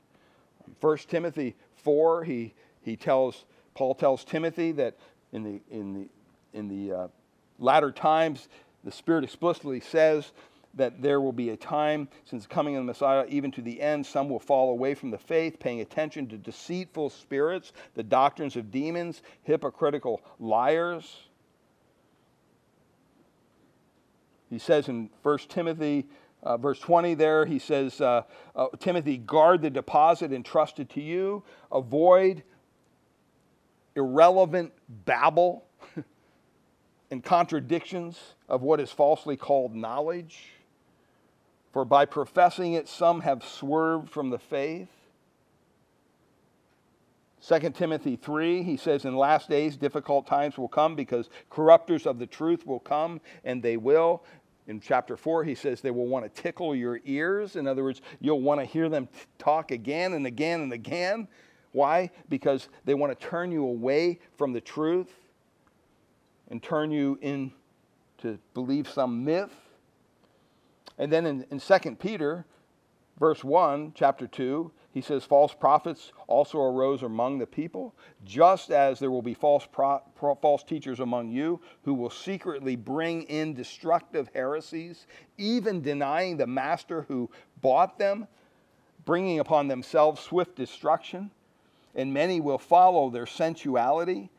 First Timothy 4, he, he tells, Paul tells Timothy that in the, in the, in the uh, latter times, the Spirit explicitly says that there will be a time since the coming of the Messiah, even to the end, some will fall away from the faith, paying attention to deceitful spirits, the doctrines of demons, hypocritical liars He says in 1 Timothy, uh, verse 20 there, he says, uh, uh, Timothy, guard the deposit entrusted to you, avoid irrelevant babble and contradictions of what is falsely called knowledge. For by professing it, some have swerved from the faith. 2 Timothy 3, he says, In last days difficult times will come because corrupters of the truth will come, and they will. In chapter 4, he says they will want to tickle your ears. In other words, you'll want to hear them t- talk again and again and again. Why? Because they want to turn you away from the truth and turn you in to believe some myth. And then in, in 2 Peter, verse 1, chapter 2, he says, False prophets also arose among the people, just as there will be false, pro- pro- false teachers among you who will secretly bring in destructive heresies, even denying the master who bought them, bringing upon themselves swift destruction. And many will follow their sensuality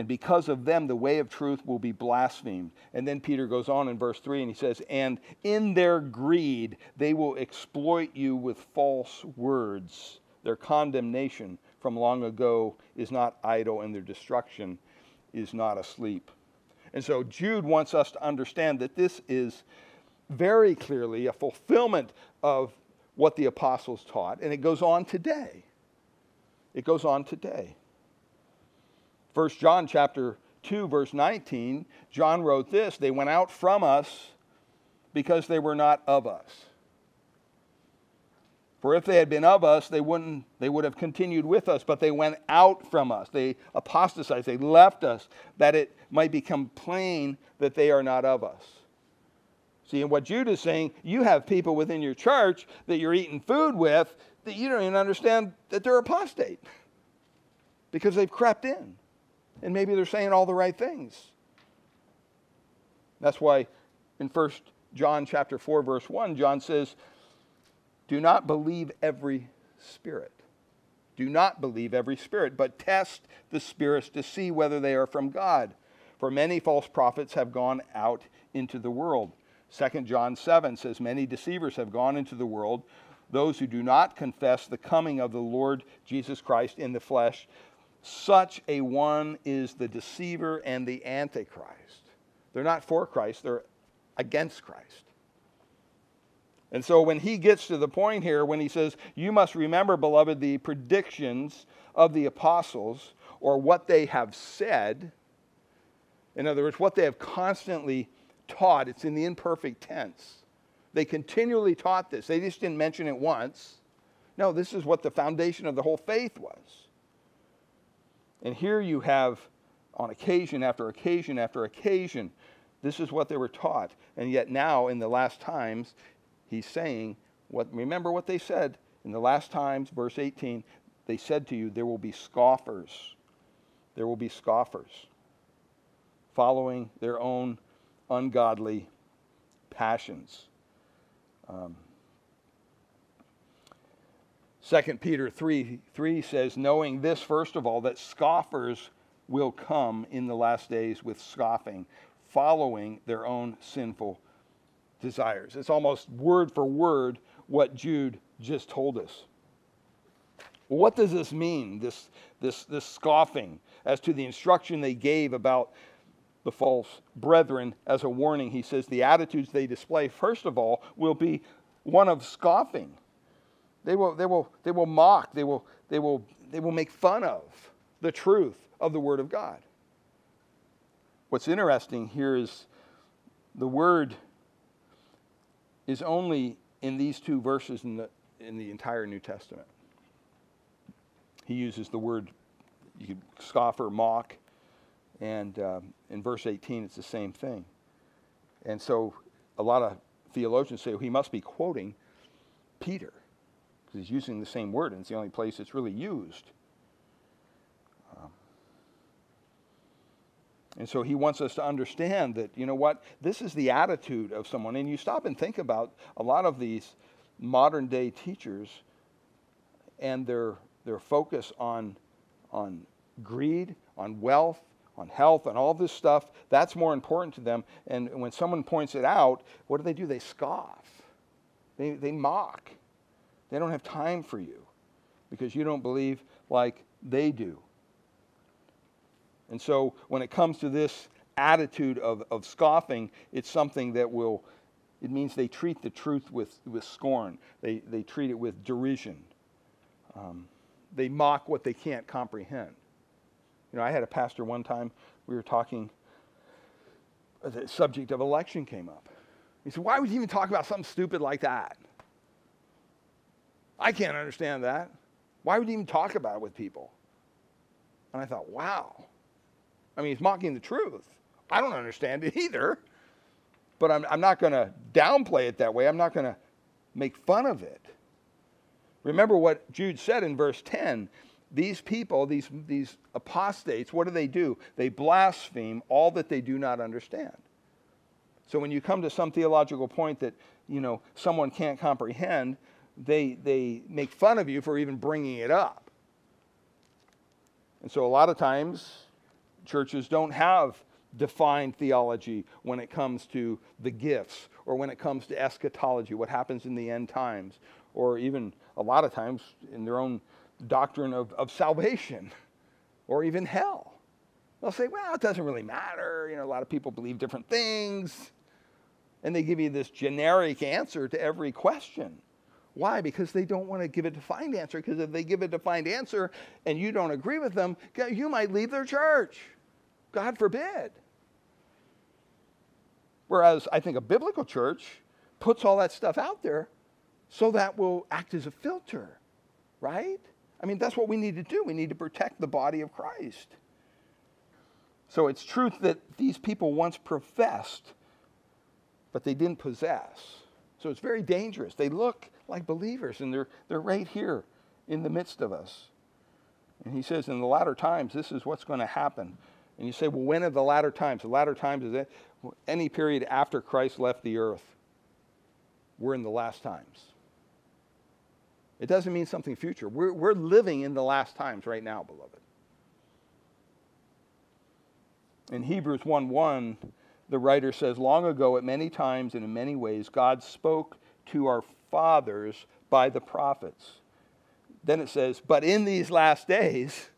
and because of them, the way of truth will be blasphemed. And then Peter goes on in verse 3 and he says, And in their greed, they will exploit you with false words. Their condemnation from long ago is not idle, and their destruction is not asleep. And so Jude wants us to understand that this is very clearly a fulfillment of what the apostles taught, and it goes on today. It goes on today. 1 John chapter 2 verse 19, John wrote this, they went out from us because they were not of us. For if they had been of us, they wouldn't they would have continued with us, but they went out from us. They apostatized, they left us that it might become plain that they are not of us. See, and what Jude is saying, you have people within your church that you're eating food with that you don't even understand that they're apostate because they've crept in. And maybe they're saying all the right things. That's why in 1 John chapter 4 verse 1 John says, "Do not believe every spirit. Do not believe every spirit, but test the spirits to see whether they are from God. For many false prophets have gone out into the world." 2 John 7 says, Many deceivers have gone into the world, those who do not confess the coming of the Lord Jesus Christ in the flesh. Such a one is the deceiver and the antichrist. They're not for Christ, they're against Christ. And so when he gets to the point here, when he says, You must remember, beloved, the predictions of the apostles, or what they have said, in other words, what they have constantly taught, it's in the imperfect tense. They continually taught this. They just didn't mention it once. No, this is what the foundation of the whole faith was. And here you have, on occasion after occasion after occasion, this is what they were taught. And yet now, in the last times, he's saying, what, remember what they said in the last times, verse 18, they said to you, there will be scoffers. There will be scoffers following their own ungodly passions. Um, 2 Peter 3 3 says, Knowing this, first of all, that scoffers will come in the last days with scoffing, following their own sinful desires. It's almost word for word what Jude just told us. what does this mean, this, this, this scoffing, as to the instruction they gave about the false brethren as a warning. He says the attitudes they display, first of all, will be one of scoffing. They will, they will, they will mock, they will, they, will, they will make fun of the truth of the Word of God. What's interesting here is the Word is only in these two verses in the, in the entire New Testament. He uses the word you could scoff or mock and um, in verse 18, it's the same thing. And so a lot of theologians say well, he must be quoting Peter because he's using the same word, and it's the only place it's really used. Um, and so he wants us to understand that, you know what, this is the attitude of someone. And you stop and think about a lot of these modern day teachers and their, their focus on, on greed, on wealth, on health and all this stuff, that's more important to them. And when someone points it out, what do they do? They scoff, they, they mock. They don't have time for you because you don't believe like they do. And so when it comes to this attitude of, of scoffing, it's something that will, it means they treat the truth with, with scorn, they, they treat it with derision. Um, they mock what they can't comprehend. You know, I had a pastor one time, we were talking, the subject of election came up. He said, Why would you even talk about something stupid like that? I can't understand that. Why would you even talk about it with people? And I thought, wow. I mean, he's mocking the truth. I don't understand it either. But I'm, I'm not going to downplay it that way. I'm not going to make fun of it. Remember what Jude said in verse 10 these people, these, these apostates, what do they do? They blaspheme all that they do not understand. So when you come to some theological point that, you know, someone can't comprehend, they, they make fun of you for even bringing it up. And so a lot of times, churches don't have defined theology when it comes to the gifts or when it comes to eschatology, what happens in the end times, or even a lot of times in their own doctrine of, of salvation or even hell. They'll say, well, it doesn't really matter. You know, a lot of people believe different things. And they give you this generic answer to every question. Why? Because they don't want to give a defined answer. Because if they give a defined answer and you don't agree with them, you might leave their church. God forbid. Whereas I think a biblical church puts all that stuff out there so that will act as a filter, right? I mean, that's what we need to do. We need to protect the body of Christ. So it's truth that these people once professed, but they didn't possess. So it's very dangerous. They look like believers, and they're, they're right here in the midst of us. And he says, in the latter times, this is what's going to happen. And you say, well, when are the latter times? The latter times is any period after Christ left the earth. We're in the last times. It doesn't mean something future. We're, we're living in the last times right now, beloved. In Hebrews 1 1, the writer says, Long ago, at many times and in many ways, God spoke to our fathers by the prophets. Then it says, But in these last days,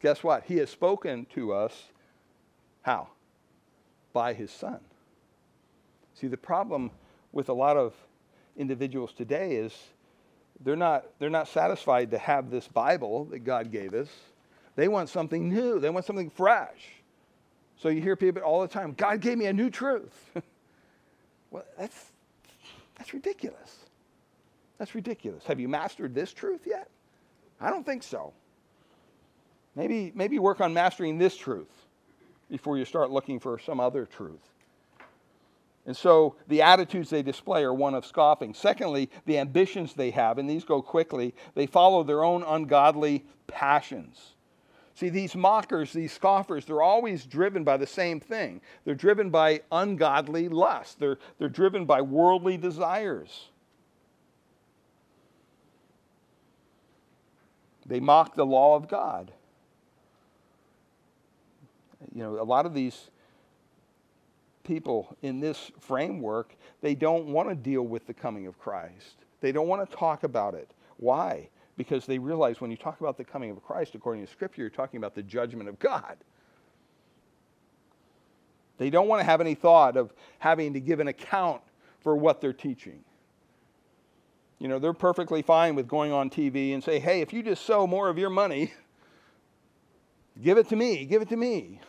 guess what? He has spoken to us. How? By his son. See, the problem with a lot of individuals today is they're not, they're not satisfied to have this Bible that God gave us. They want something new, they want something fresh. So you hear people all the time, God gave me a new truth. well, that's, that's ridiculous. That's ridiculous. Have you mastered this truth yet? I don't think so. Maybe, maybe work on mastering this truth before you start looking for some other truth. And so the attitudes they display are one of scoffing. Secondly, the ambitions they have, and these go quickly, they follow their own ungodly passions. See, these mockers, these scoffers, they're always driven by the same thing. They're driven by ungodly lust, they're, they're driven by worldly desires. They mock the law of God. You know, a lot of these people in this framework, they don't want to deal with the coming of Christ. They don't want to talk about it. Why? Because they realize when you talk about the coming of Christ, according to Scripture, you're talking about the judgment of God. They don't want to have any thought of having to give an account for what they're teaching. You know, they're perfectly fine with going on TV and say, hey, if you just sow more of your money, give it to me, give it to me.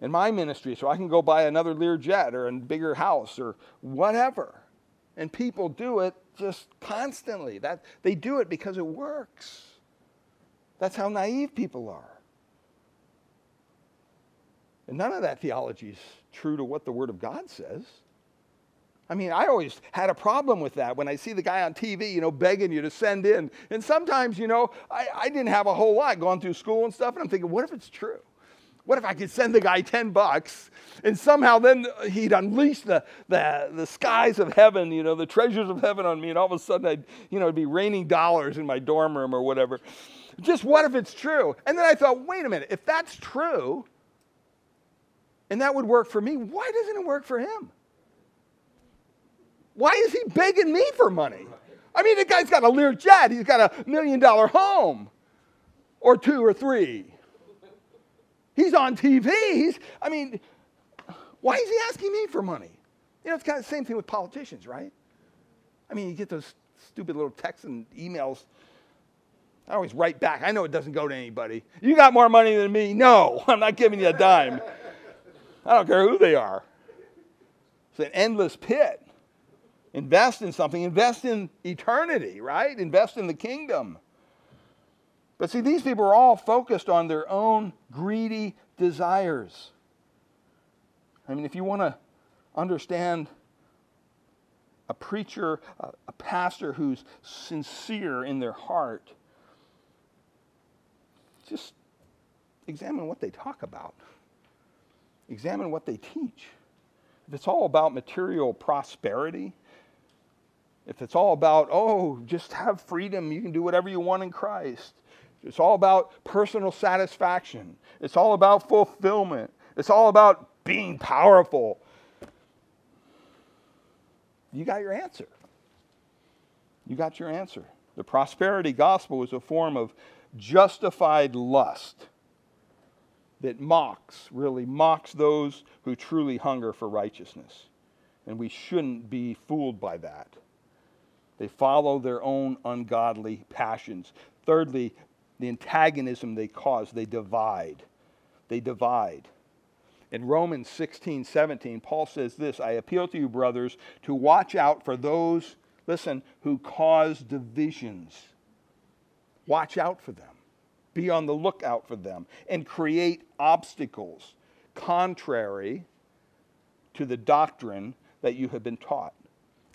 In my ministry, so I can go buy another Learjet or a bigger house or whatever. And people do it just constantly. That, they do it because it works. That's how naive people are. And none of that theology is true to what the Word of God says. I mean, I always had a problem with that when I see the guy on TV, you know, begging you to send in. And sometimes, you know, I, I didn't have a whole lot going through school and stuff, and I'm thinking, what if it's true? What if I could send the guy 10 bucks and somehow then he'd unleash the, the, the skies of heaven, you know, the treasures of heaven on me, and all of a sudden I'd, you know, it'd be raining dollars in my dorm room or whatever. Just what if it's true? And then I thought, wait a minute, if that's true, and that would work for me, why doesn't it work for him? Why is he begging me for money? I mean, the guy's got a Learjet, he's got a million dollar home, or two or three. He's on TV. He's, I mean, why is he asking me for money? You know, it's kind of the same thing with politicians, right? I mean, you get those stupid little texts and emails. I always write back. I know it doesn't go to anybody. You got more money than me? No, I'm not giving you a dime. I don't care who they are. It's an endless pit. Invest in something, invest in eternity, right? Invest in the kingdom. But see, these people are all focused on their own greedy desires. I mean, if you want to understand a preacher, a, pastor who's sincere in their heart, just examine what they talk about, examine what they teach. If it's all about material prosperity, if it's all about, oh, just have freedom, you can do whatever you want in Christ, it's all about personal satisfaction. It's all about fulfillment. It's all about being powerful. You got your answer. You got your answer. The prosperity gospel is a form of justified lust that mocks, really mocks those who truly hunger for righteousness. And we shouldn't be fooled by that. They follow their own ungodly passions. Thirdly, the antagonism they cause. They divide. They divide. In Romans 16, 17, Paul says this I appeal to you, brothers, to watch out for those, listen, who cause divisions. Watch out for them. Be on the lookout for them and create obstacles contrary to the doctrine that you have been taught.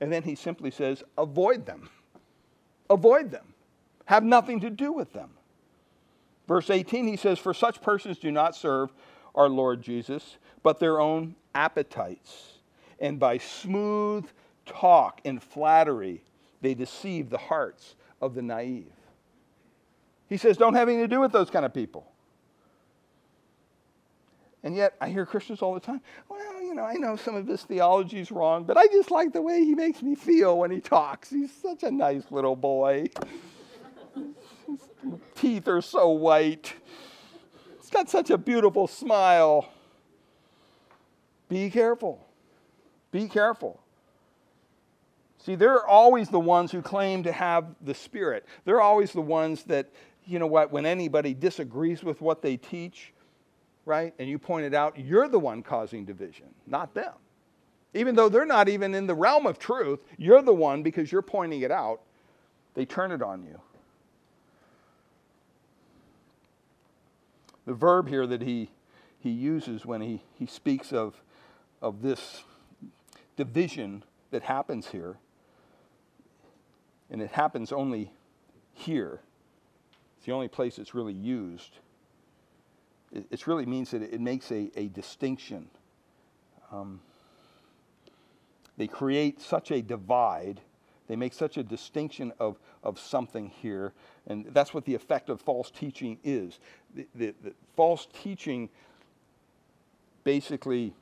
And then he simply says, avoid them. Avoid them. Have nothing to do with them. Verse 18, he says, For such persons do not serve our Lord Jesus, but their own appetites. And by smooth talk and flattery, they deceive the hearts of the naive. He says, Don't have anything to do with those kind of people. And yet, I hear Christians all the time, well, you know, I know some of his theology is wrong, but I just like the way he makes me feel when he talks. He's such a nice little boy. Teeth are so white. He's got such a beautiful smile. Be careful. Be careful. See, they're always the ones who claim to have the Spirit. They're always the ones that, you know what, when anybody disagrees with what they teach, right? And you pointed out, you're the one causing division, not them. Even though they're not even in the realm of truth, you're the one because you're pointing it out. They turn it on you. The verb here that he, he uses when he, he speaks of, of this division that happens here, and it happens only here, it's the only place it's really used it, it really means that it, makes a, a distinction. Um, they create such a divide. They make such a distinction of, of something here. And that's what the effect of false teaching is. The, the, the false teaching basically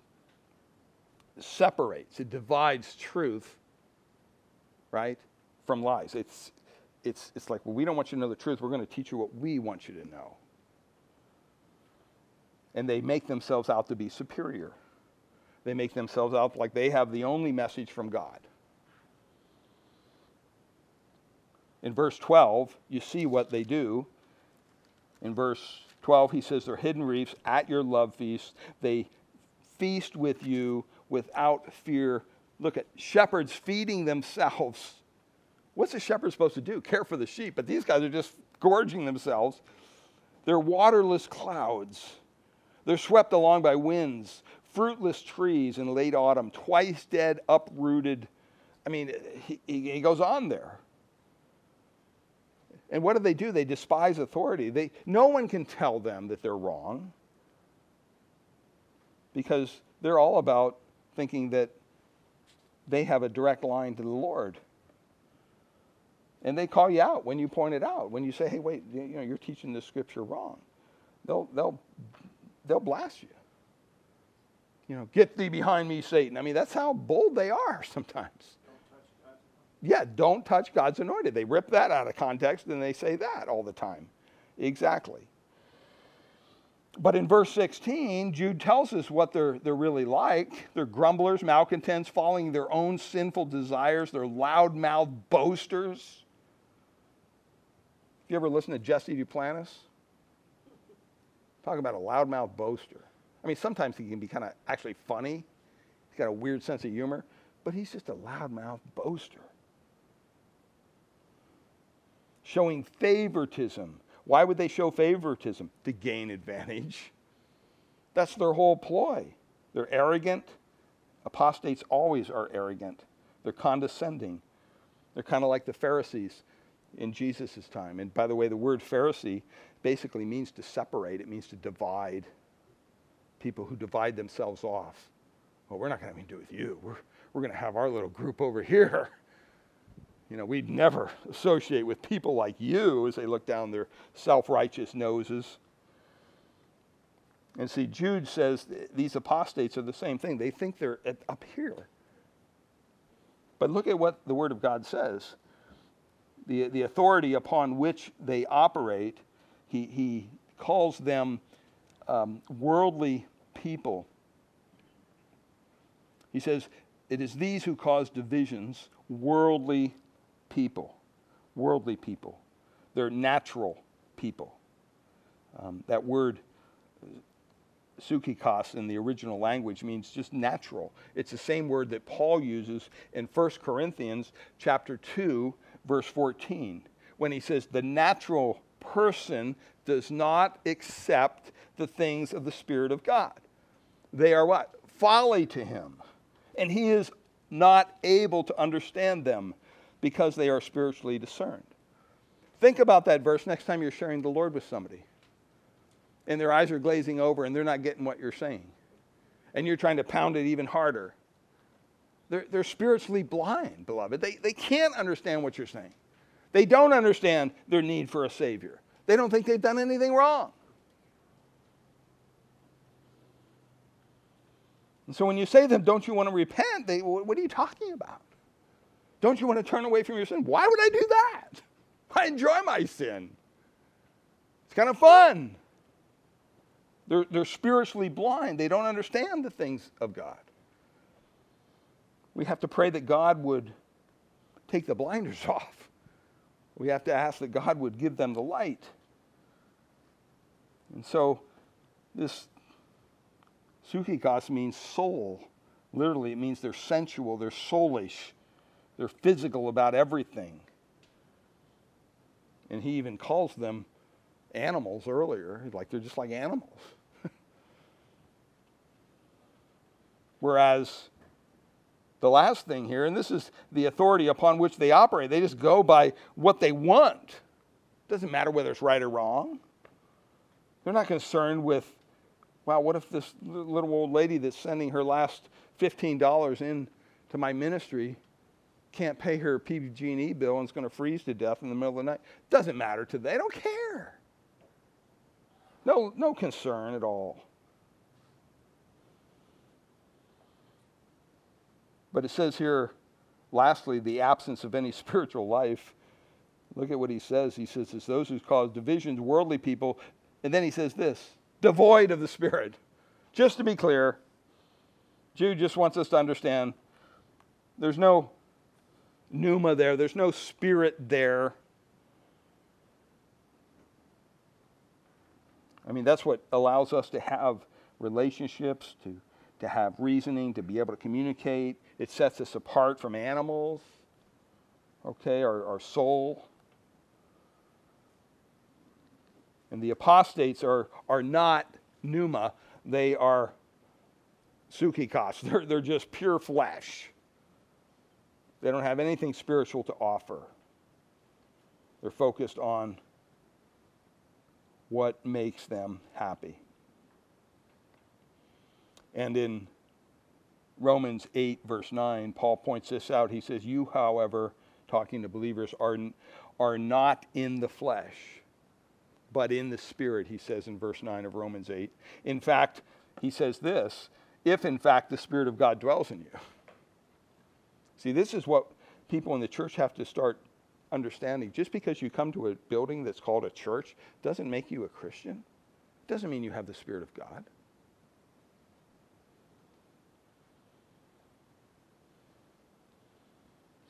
separates, it divides truth, right, from lies. It's, it's, it's like, well, we don't want you to know the truth. We're going to teach you what we want you to know and they make themselves out to be superior. They make themselves out like they have the only message from God. In verse 12, you see what they do. In verse 12, he says, They're hidden reefs at your love feast. They feast with you without fear. Look at shepherds feeding themselves. What's a shepherd supposed to do? Care for the sheep. But these guys are just gorging themselves. They're waterless clouds. They're swept along by winds, fruitless trees in late autumn, twice dead, uprooted. I mean, he, he goes on there. And what do they do? They despise authority. They, no one can tell them that they're wrong because they're all about thinking that they have a direct line to the Lord. And they call you out when you point it out. When you say, hey, wait, you know, you're teaching this scripture wrong. They'll, they'll they'll blast you. You know, get thee behind me, Satan. I mean, that's how bold they are sometimes. Yeah, don't touch God's anointed. They rip that out of context and they say that all the time. Exactly. But in verse 16, Jude tells us what they're, they're really like. They're grumblers, malcontents, following their own sinful desires. They're loudmouth boasters. Have you ever listened to Jesse Duplantis? Talk about a loudmouth boaster. I mean, sometimes he can be kind of actually funny. He's got a weird sense of humor, but he's just a loudmouth boaster. Showing favoritism. Why would they show favoritism? To gain advantage. That's their whole ploy. They're arrogant. Apostates always are arrogant. They're condescending. They're kind of like the Pharisees in Jesus' time. And by the way, the word Pharisee basically means to separate, it means to divide. People who divide themselves off. Well, we're not going to have anything to do with you. We're, we're going to have our little group over here. You know, we'd never associate with people like you as they look down their self righteous noses. And see, Jude says these apostates are the same thing. They think they're up here. But look at what the Word of God says the, the authority upon which they operate, he, he calls them um, worldly people. He says, It is these who cause divisions, worldly people. Worldly people. They're natural people. Um, that word psychikos in the original language means just natural. It's the same word that Paul uses in 1 Corinthians chapter 2 verse 14 when he says, The natural person does not accept the things of the Spirit of God. They are what? Folly to him. And he is not able to understand them because they are spiritually discerned. Think about that verse next time you're sharing the Lord with somebody and their eyes are glazing over and they're not getting what you're saying. And you're trying to pound it even harder. They're, they're spiritually blind, beloved. They, they can't understand what you're saying. They don't understand their need for a Savior. They don't think they've done anything wrong. And so when you say to them, Don't you want to repent? They, what are you talking about? Don't you want to turn away from your sin? Why would I do that? I enjoy my sin. It's kind of fun. They're, they're spiritually blind. They don't understand the things of God. We have to pray that God would take the blinders off. We have to ask that God would give them the light. And so, this psychikos means soul. Literally, it means they're sensual, they're soulish, they're physical about everything. And he even calls them animals earlier, like they're just like animals. Whereas the last thing here, and this is the authority upon which they operate, they just go by what they want. Doesn't matter whether it's right or wrong. They're not concerned with, wow, what if this little old lady that's sending her last $15 in to my ministry can't pay her PG&E bill and is going to freeze to death in the middle of the night. Doesn't matter to them. They don't care. No, no concern at all. But it says here, lastly, the absence of any spiritual life. Look at what he says. He says it's those who cause divisions, worldly people. And then he says this devoid of the Spirit. Just to be clear, Jude just wants us to understand there's no pneuma there, there's no spirit there. I mean, that's what allows us to have relationships, to, to have reasoning, to be able to communicate. It sets us apart from animals, okay, our, our soul. And the apostates are, are not pneuma, they are psychikos. They're, they're just pure flesh. They don't have anything spiritual to offer. They're focused on what makes them happy. And in Romans 8, verse 9, Paul points this out. He says, You, however, talking to believers, are, are not in the flesh, but in the Spirit, he says in verse 9 of Romans 8. In fact, he says this if in fact the Spirit of God dwells in you. See, this is what people in the church have to start understanding. Just because you come to a building that's called a church doesn't make you a Christian. It doesn't mean you have the Spirit of God.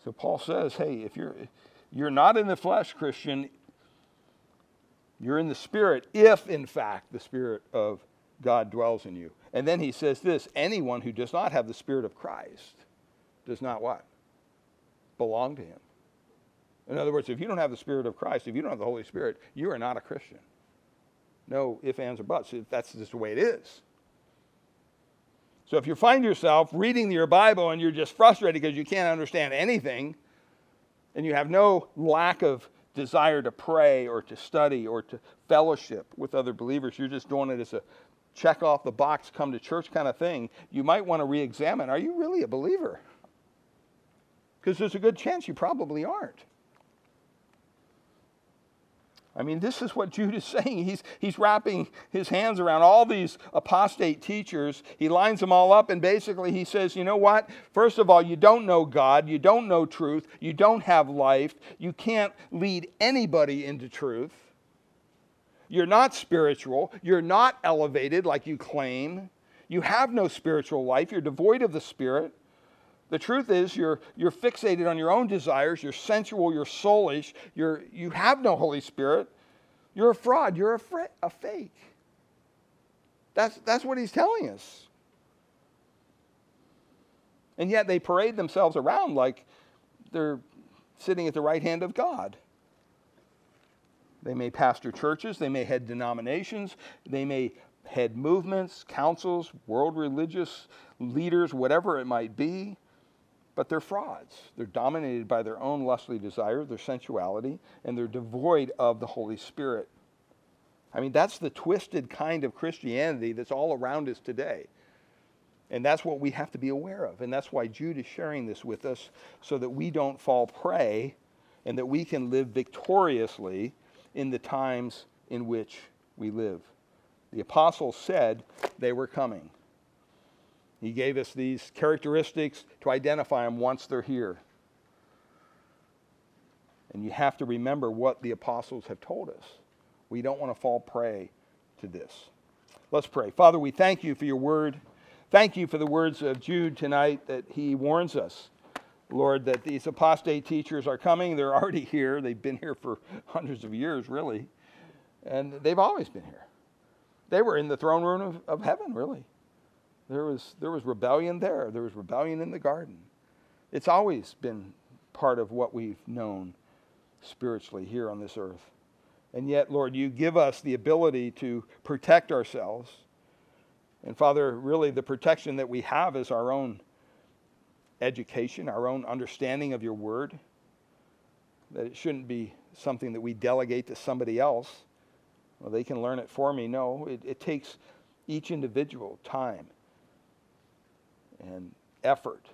So Paul says, hey, if you're you're not in the flesh, Christian, you're in the spirit if in fact the spirit of God dwells in you. And then he says this, anyone who does not have the spirit of Christ does not what? Belong to him. In other words, if you don't have the Spirit of Christ, if you don't have the Holy Spirit, you are not a Christian. No ifs, ands, or buts. That's just the way it is. So if you find yourself reading your Bible and you're just frustrated because you can't understand anything, and you have no lack of desire to pray or to study or to fellowship with other believers, you're just doing it as a check off the box, come to church kind of thing, you might want to re examine are you really a believer? Because there's a good chance you probably aren't. I mean, this is what Jude is saying. He's, he's wrapping his hands around all these apostate teachers. He lines them all up, and basically he says, you know what? First of all, you don't know God. You don't know truth. You don't have life. You can't lead anybody into truth. You're not spiritual. You're not elevated like you claim. You have no spiritual life. You're devoid of the Spirit. The truth is, you're, you're fixated on your own desires, you're sensual, you're soulish, you're, you have no Holy Spirit. You're a fraud, you're a, fr- a fake. That's, that's what he's telling us. And yet they parade themselves around like they're sitting at the right hand of God. They may pastor churches, they may head denominations, they may head movements, councils, world religious leaders, whatever it might be. But they're frauds. They're dominated by their own lustly desire, their sensuality, and they're devoid of the Holy Spirit. I mean, that's the twisted kind of Christianity that's all around us today. And that's what we have to be aware of. And that's why Jude is sharing this with us so that we don't fall prey and that we can live victoriously in the times in which we live. The apostles said they were coming. He gave us these characteristics to identify them once they're here. And you have to remember what the apostles have told us. We don't want to fall prey to this. Let's pray. Father, we thank you for your word. Thank you for the words of Jude tonight that he warns us, Lord, that these apostate teachers are coming. They're already here. They've been here for hundreds of years, really. And they've always been here. They were in the throne room of, of heaven, really. There was, there was rebellion there, there was rebellion in the garden. It's always been part of what we've known spiritually here on this earth. And yet, Lord, you give us the ability to protect ourselves. And Father, really the protection that we have is our own education, our own understanding of your word. That it shouldn't be something that we delegate to somebody else. Well, they can learn it for me. No, it, it takes each individual time and effort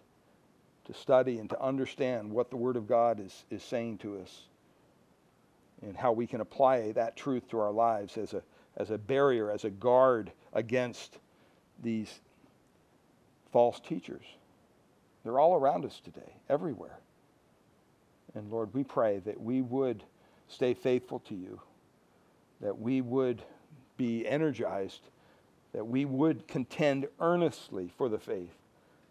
to study and to understand what the Word of God is, is saying to us and how we can apply that truth to our lives as a, as a barrier, as a guard against these false teachers. They're all around us today, everywhere. And Lord, we pray that we would stay faithful to you, that we would be energized, that we would contend earnestly for the faith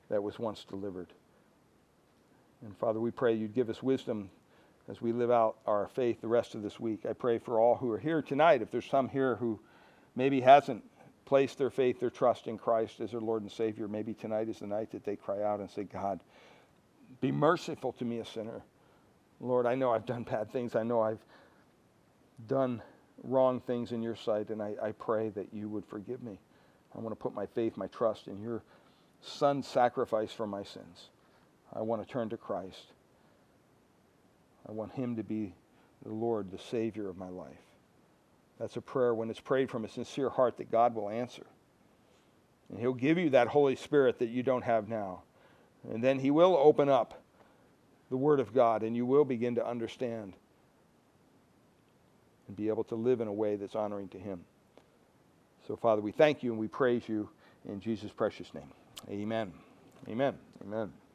that was once delivered. And Father, we pray you'd give us wisdom as we live out our faith the rest of this week. I pray for all who are here tonight, if there's some here who maybe hasn't placed their faith, their trust in Christ as their Lord and Savior, maybe tonight is the night that they cry out and say, God, be merciful to me, a sinner. Lord, I know I've done bad things. I know I've done wrong things in your sight, and I, I pray that you would forgive me. I want to put my faith, my trust in your son's sacrifice for my sins. I want to turn to Christ. I want him to be the Lord, the Savior of my life. That's a prayer when it's prayed from a sincere heart that God will answer. And he'll give you that Holy Spirit that you don't have now. And then he will open up the Word of God and you will begin to understand and be able to live in a way that's honoring to him. So, Father, we thank you and we praise you in Jesus' precious name. Amen. Amen. Amen.